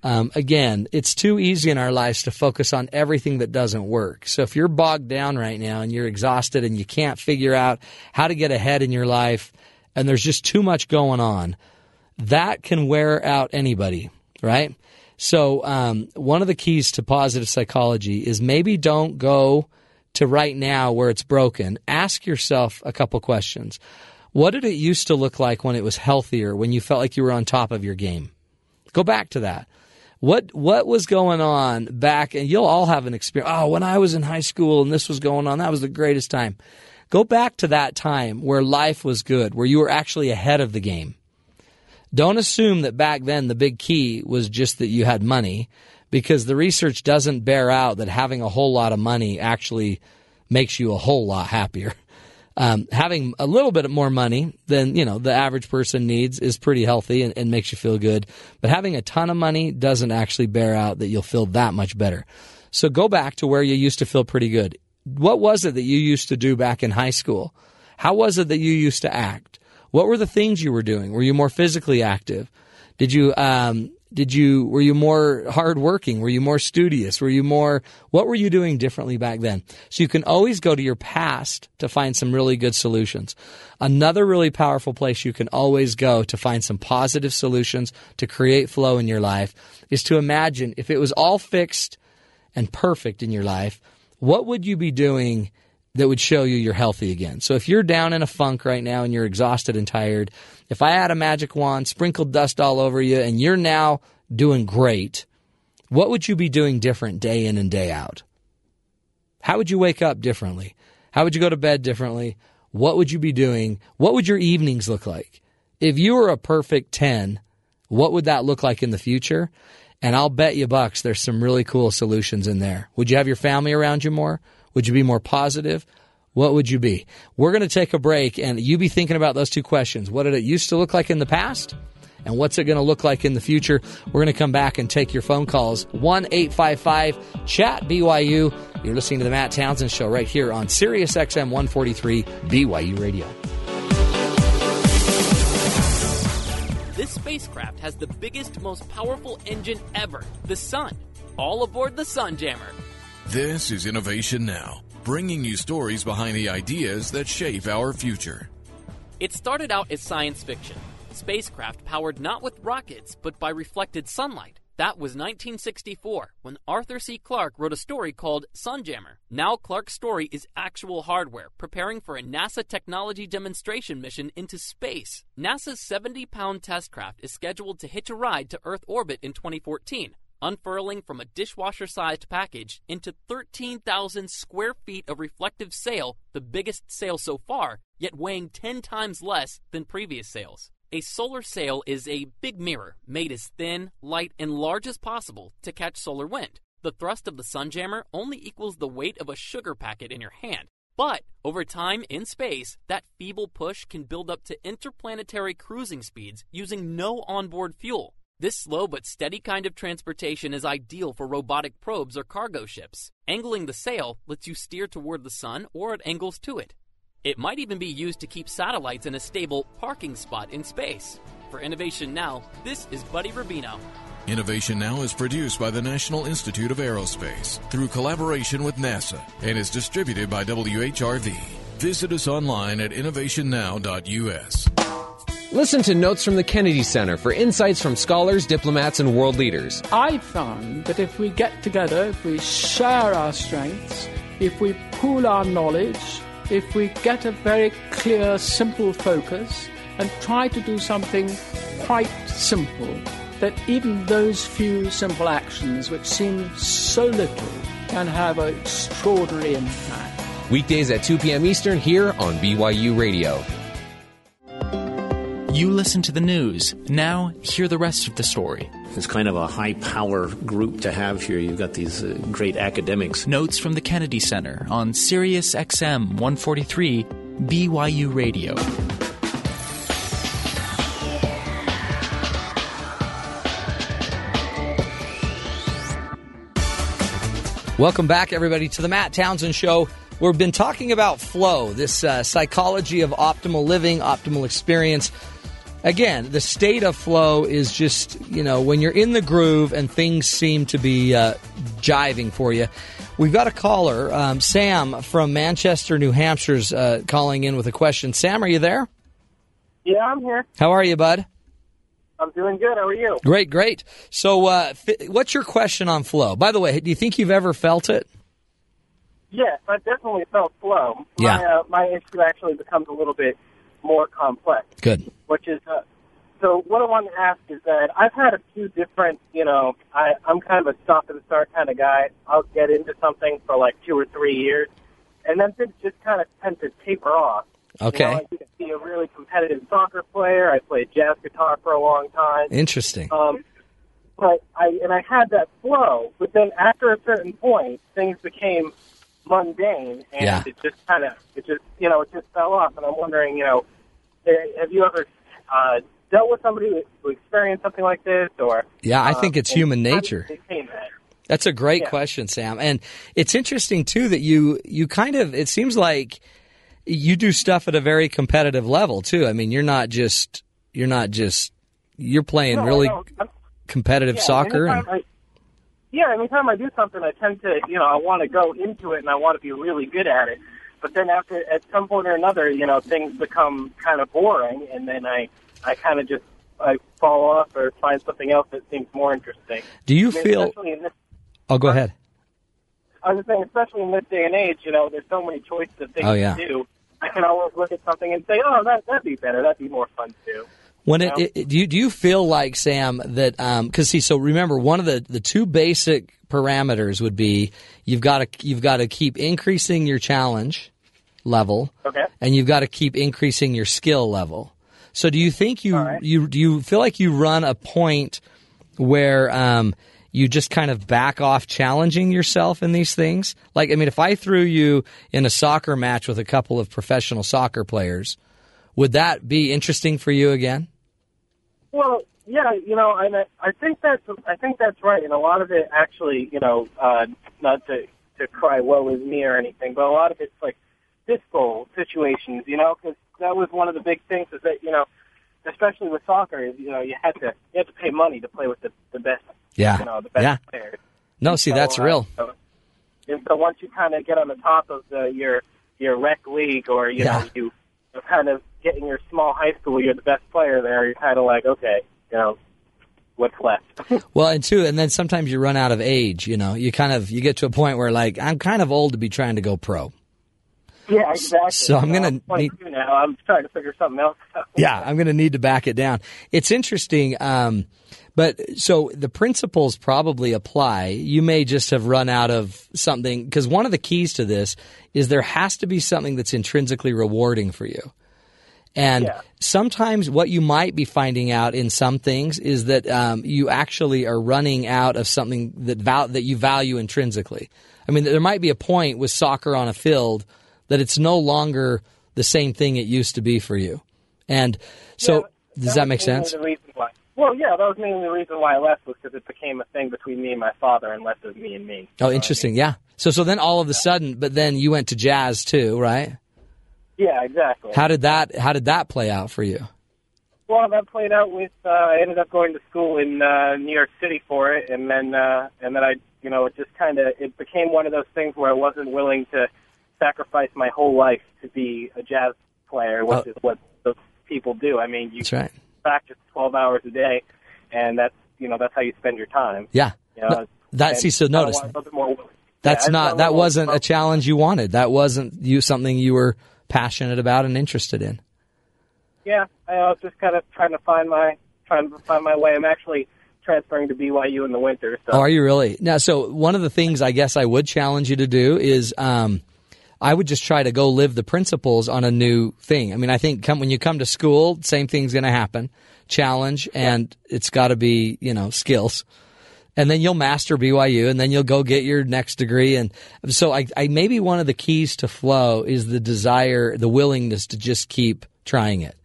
Um, again, it's too easy in our lives to focus on everything that doesn't work. So if you're bogged down right now and you're exhausted and you can't figure out how to get ahead in your life and there's just too much going on, that can wear out anybody, right? So um, one of the keys to positive psychology is maybe don't go – to right now where it's broken, ask yourself a couple questions. What did it used to look like when it was healthier, when you felt like you were on top of your game? Go back to that. What what was going on back and you'll all have an experience. Oh, when I was in high school and this was going on, that was the greatest time. Go back to that time where life was good, where you were actually ahead of the game. Don't assume that back then the big key was just that you had money because the research doesn't bear out that having a whole lot of money actually makes you a whole lot happier. Um, having a little bit more money than you know the average person needs is pretty healthy and, and, makes you feel good. But having a ton of money doesn't actually bear out that you'll feel that much better. So go back to where you used to feel pretty good. What was it that you used to do back in high school? How was it that you used to act? What were the things you were doing? Were you more physically active? Did you um, did you were you more hardworking? Were you more studious? Were you more what were you doing differently back then? So you can always go to your past to find some really good solutions. Another really powerful place you can always go to find some positive solutions to create flow in your life is to imagine if it was all fixed and perfect in your life, what would you be doing that would show you you're healthy again? So if you're down in a funk right now and you're exhausted and tired, if I had a magic wand, sprinkled dust all over you, and you're now doing great, what would you be doing different day in and day out? How would you wake up differently? How would you go to bed differently? what would you be doing? What would your evenings look like? If you were a perfect 10, what would that look like in the future? And I'll bet you bucks there's some really cool solutions in there. Would you have your family around you more? Would you be more positive? What would you be? We're going to take a break and you be thinking about those two questions. What did it used to look like in the past? And what's it going to look like in the future? We're going to come back and take your phone calls. 1 855 Chat BYU. You're listening to the Matt Townsend Show right here on Sirius XM 143 BYU Radio. This spacecraft has the biggest, most powerful engine ever the Sun. All aboard the Sunjammer. This is Innovation Now, bringing you stories behind the ideas that shape our future. It started out as science fiction. Spacecraft powered not with rockets, but by reflected sunlight. That was 1964 when Arthur C. Clarke wrote a story called Sunjammer. Now Clarke's story is actual hardware preparing for a NASA technology demonstration mission into space. NASA's 70 pound test craft is scheduled to hitch a ride to Earth orbit in 2014, unfurling from a dishwasher sized package into 13,000 square feet of reflective sail, the biggest sail so far, yet weighing 10 times less than previous sails. A solar sail is a big mirror made as thin, light, and large as possible to catch solar wind. The thrust of the sunjammer only equals the weight of a sugar packet in your hand. But over time in space, that feeble push can build up to interplanetary cruising speeds using no onboard fuel. This slow but steady kind of transportation is ideal for robotic probes or cargo ships. Angling the sail lets you steer toward the sun or at angles to it. It might even be used to keep satellites in a stable parking spot in space. For Innovation Now, this is Buddy Rubino. Innovation Now is produced by the National Institute of Aerospace through collaboration with NASA and is distributed by WHRV. Visit us online at innovationnow.us. Listen to Notes from the Kennedy Center for insights from scholars, diplomats, and world leaders. I found that if we get together, if we share our strengths, if we pool our knowledge, if we get a very clear, simple focus and try to do something quite simple, that even those few simple actions, which seem so little, can have an extraordinary impact. Weekdays at 2 p.m. Eastern here on BYU Radio. You listen to the news. Now, hear the rest of the story. It's kind of a high power group to have here. You've got these uh, great academics. Notes from the Kennedy Center on Sirius XM 143 BYU Radio. Welcome back, everybody, to the Matt Townsend Show. We've been talking about flow, this uh, psychology of optimal living, optimal experience. Again, the state of flow is just, you know, when you're in the groove and things seem to be uh, jiving for you. We've got a caller, um, Sam from Manchester, New Hampshire's uh, calling in with a question. Sam, are you there? Yeah, I'm here. How are you, bud? I'm doing good. How are you? Great, great. So, uh, what's your question on flow? By the way, do you think you've ever felt it? Yes, I definitely felt flow. Yeah. My, uh, my issue actually becomes a little bit more complex. Good. Which is, uh, so what I want to ask is that I've had a few different, you know, I, I'm kind of a stop and start kind of guy. I'll get into something for like two or three years, and then things just kind of tend to taper off. Okay. You know, I used to be a really competitive soccer player. I played jazz guitar for a long time. Interesting. Um, but I and I had that flow, but then after a certain point, things became mundane, and Yeah. it just kind of it just you know it just fell off. And I'm wondering, you know, eh, have you ever uh, dealt with somebody who, experienced something like this, or Yeah, I think it's and human how do you nature. That's a great Yeah. question, Sam. And it's interesting too that you you kind of it seems like you do stuff at a very competitive level too. I mean, you're not just you're not just you're playing No, really competitive yeah, soccer and I, yeah, anytime I do something, I tend to, you know, I want to go into it and I want to be really good at it. But then after, at some point or another, you know, things become kind of boring, and then I, I kind of just, I fall off or find something else that seems more interesting. Do you I mean, feel- Especially in this, Oh, go ahead. I was just saying, especially in this day and age, you know, there's so many choices of things Oh, yeah. to do. I can always look at something and say, oh, that that'd be better. That'd be more fun too. When You it, it, do you do you feel like Sam that because see so remember one of the the two basic parameters would be you've got to you've got to keep increasing your challenge level, Okay. and you've got to keep increasing your skill level. So, do you think you you do you feel like you run a point where um, you just kind of back off challenging yourself in these things? Like, I mean, if I threw you in a soccer match with a couple of professional soccer players, would that be interesting for you again? Well, yeah, you know, and I, I think that's I think that's right, and a lot of it actually, you know, uh, not to to cry woe is me or anything, but a lot of it's like fiscal situations, you know, because that was one of the big things is that you know, especially with soccer, is you know you had to you had to pay money to play with the the best, Yeah. you know, the best Yeah. players. No, see, So, that's uh, real. So, and so once you kind of get on the top of the your your rec league, or you Yeah. know you kind of get in your small high school, you're the best player there. You're kind of like, okay, you know, what's left? [laughs] Well, and two, and then sometimes you run out of age. You know, you kind of you get to a point where like I'm kind of old to be trying to go pro. yeah, exactly. So I'm gonna I'm 22 now. I'm trying to figure something else [laughs] out. Yeah, I'm going to need to back it down. It's interesting, um, but so the principles probably apply. You may just have run out of something because one of the keys to this is there has to be something that's intrinsically rewarding for you. And sometimes what you might be finding out in some things is that um, you actually are running out of something that val- that you value intrinsically. I mean, there might be a point with soccer on a field that it's no longer the same thing it used to be for you. And so, does that make sense? The reason why. Well, yeah, that was mainly the reason why I left was because it became a thing between me and my father, and less of me and me. Oh, interesting. Yeah. So, so then all of a sudden, but then you went to jazz too, right? Yeah, exactly. How did that How did that play out for you? Well, that played out with. Uh, I ended up going to school in uh, New York City for it, and then uh, and then I, you know, it just kind of it became one of those things where I wasn't willing to sacrifice my whole life to be a jazz player, which Oh. is what those people do. I mean, you That's right. practice twelve hours a day, and that's you know that's how you spend your time. Yeah. You know, No, that see, so notice want a little bit more- that's yeah, not that wasn't a challenge you wanted. That wasn't you something you were passionate about and interested in. Yeah, I was just kind of trying to find my trying to find my way. I'm actually transferring to BYU in the winter. So Oh, are you really? Now, so one of the things I guess I would challenge you to do is um, I would just try to go live the principles on a new thing. I mean, I think come, when you come to school, same thing's going to happen. Challenge, and it's got to be you know skills, and then you'll master BYU, and then you'll go get your next degree. And so, I, I maybe one of the keys to flow is the desire, the willingness to just keep trying it.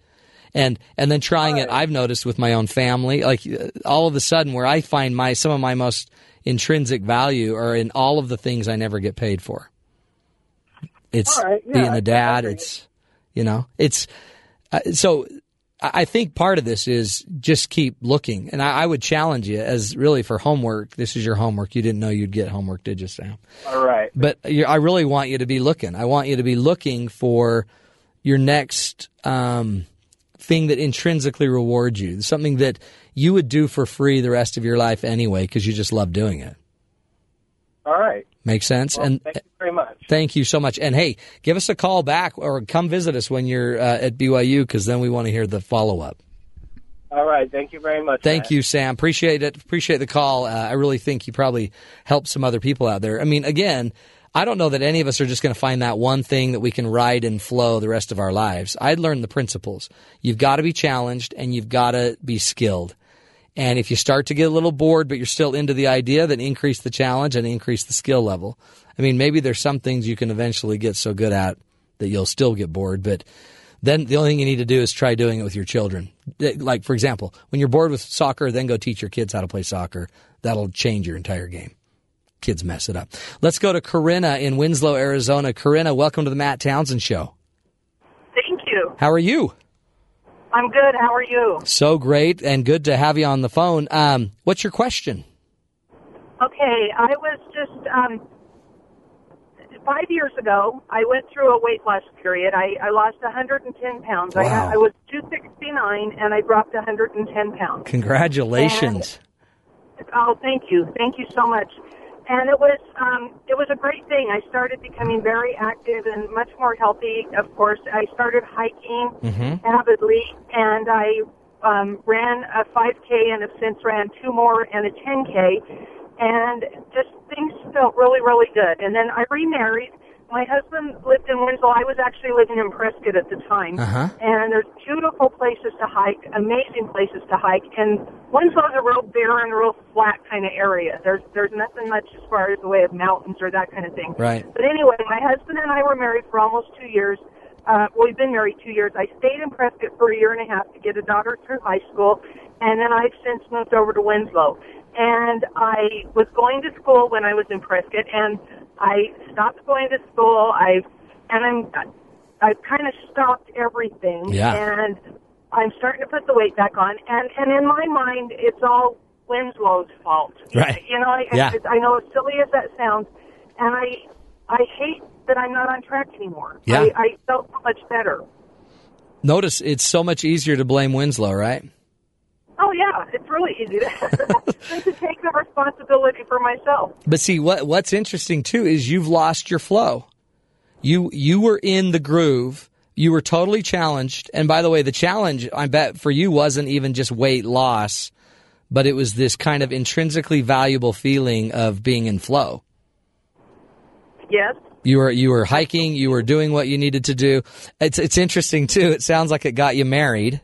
And and then trying it i've noticed with my own family like uh, all of a sudden where i find my some of my most intrinsic value are in all of the things i never get paid for. It's right, yeah, being a dad it's you know it's uh, so I think part of this is just keep looking, and I, I would challenge you as really for homework. This is your homework. You didn't know you'd get homework, did you, Sam? all right. But I really want you to be looking. I want you to be looking for your next um, thing that intrinsically rewards you, something that you would do for free the rest of your life anyway because you just love doing it. All right. Make sense? Well, and thank you very much. thank you so much. And hey, give us a call back or come visit us when you're uh, at BYU because then we want to hear the follow up. All right. Thank you very much. Thank Matt. you, Sam. Appreciate it. Appreciate the call. Uh, I really think you probably helped some other people out there. I mean, again, I don't know that any of us are just going to find that one thing that we can ride and flow the rest of our lives. I'd learn the principles. You've got to be challenged and you've got to be skilled. And if you start to get a little bored, but you're still into the idea, then increase the challenge and increase the skill level. I mean, maybe there's some things you can eventually get so good at that you'll still get bored, but then the only thing you need to do is try doing it with your children. Like, for example, when you're bored with soccer, then go teach your kids how to play soccer. That'll change your entire game. Kids mess it up. Let's go to Corinna in Winslow, Arizona. Corinna, welcome to the Matt Townsend Show. Thank you. How are you? I'm good. How are you? So great and good to have you on the phone. Um, what's your question? Okay, I was just um, five years ago. I went through a weight loss period. I, I lost 110 pounds. I, Wow. I was 269 and I dropped 110 pounds. Congratulations. Oh, thank you, thank you so much. And it was um, it was a great thing. I started becoming very active and much more healthy. Of course, I started hiking Mm-hmm. avidly, and I um, ran a 5K and have since ran two more and a 10K, and just things felt really, really good. And then I remarried my husband lived in Winslow. I was actually living in Prescott at the time. Uh-huh. And there's beautiful places to hike, amazing places to hike. And Winslow's a real barren, real flat kind of area. There's there's nothing much as far as the way of mountains or that kind of thing. Right. But anyway, my husband and I were married for almost two years. Uh, well, we've been married two years. I stayed in Prescott for a year and a half to get a daughter through high school, and then I've since moved over to Winslow. And I was going to school when I was in Prescott, and I stopped going to school. I and I'm I've kind of stopped everything. Yeah. And I'm starting to put the weight back on, and and in my mind, it's all Winslow's fault. Right. You know, I, Yeah. I, I know as silly as that sounds, and I I hate that I'm not on track anymore. Yeah. I, I felt so much better. Notice it's so much easier to blame Winslow, right? Oh yeah, it's really easy [laughs] to, to take the responsibility for myself. But see, what what's interesting too is you've lost your flow. You you were in the groove. You were totally challenged. And by the way, the challenge I bet for you wasn't even just weight loss, but it was this kind of intrinsically valuable feeling of being in flow. Yes. You were you were hiking. You were doing what you needed to do. It's it's interesting too. It sounds like it got you married,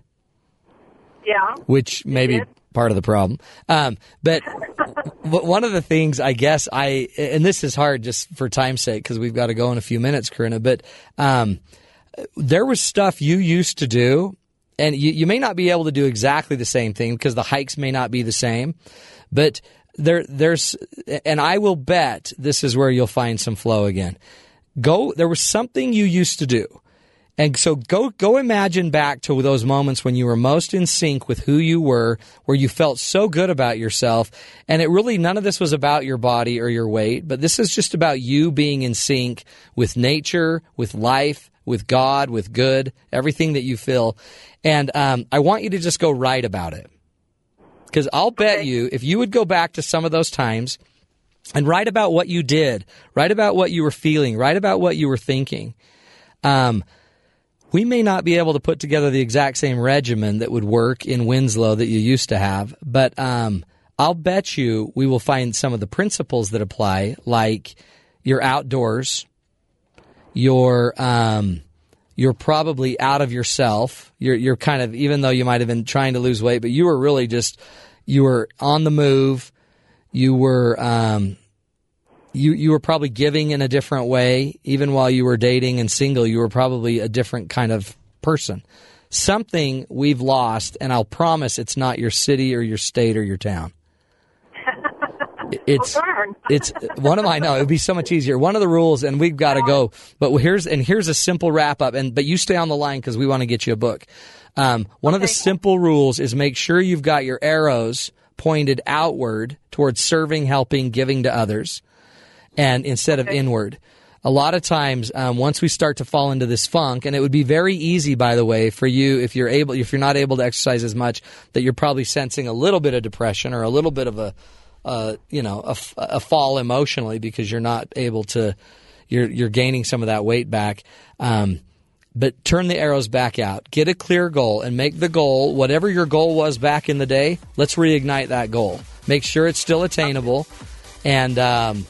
Yeah. which may be part of the problem. Um, but [laughs] one of the things I guess I and this is hard just for time's sake because we've got to go in a few minutes, Corinna. But um, there was stuff you used to do, and you, you may not be able to do exactly the same thing because the hikes may not be the same, but there there's and I will bet this is where you'll find some flow again. Go there was something you used to do. And so go go imagine back to those moments when you were most in sync with who you were, where you felt so good about yourself, and it really none of this was about your body or your weight, but this is just about you being in sync with nature, with life, with God, with good, everything that you feel. And um, I want you to just go write about it. Because I'll bet you, if you would go back to some of those times and write about what you did, write about what you were feeling, write about what you were thinking, um, we may not be able to put together the exact same regimen that would work in Winslow that you used to have, but um, I'll bet you we will find some of the principles that apply, like you're outdoors, you're um, you're probably out of yourself. You're you're kind of even though you might have been trying to lose weight, but you were really just you were on the move. You were um, you you were probably giving in a different way. Even while you were dating and single, you were probably a different kind of person. Something we've lost, and I'll promise it's not your city or your state or your town. [laughs] It's it's one of my no. It would be so much easier. One of the rules, and we've got to go. But here's and here's a simple wrap up. And but you stay on the line because we want to get you a book. Um, one of the simple rules is make sure you've got your arrows pointed outward towards serving, helping, giving to others, and instead of inward. A lot of times, um, once we start to fall into this funk, and it would be very easy, by the way, for you if you're able, if you're not able to exercise as much, that you're probably sensing a little bit of depression or a little bit of a, uh, you know, a fall emotionally because you're not able to, you're you're gaining some of that weight back. Um, but turn the arrows back out. Get a clear goal and make the goal, whatever your goal was back in the day, let's reignite that goal. Make sure it's still attainable and um,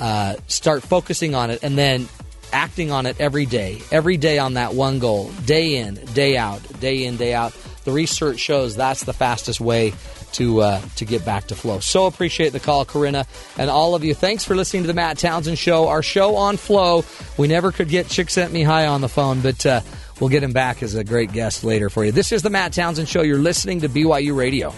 uh, start focusing on it and then acting on it every day. Every day on that one goal, day in, day out, day in, day out. The research shows that's the fastest way to uh, to get back to flow. So appreciate the call, Corinna, and all of you. Thanks for listening to the Matt Townsend Show. Our show on flow. We never could get Csikszentmihalyi on the phone, but uh, we'll get him back as a great guest later for you. This is the Matt Townsend Show. You're listening to BYU Radio.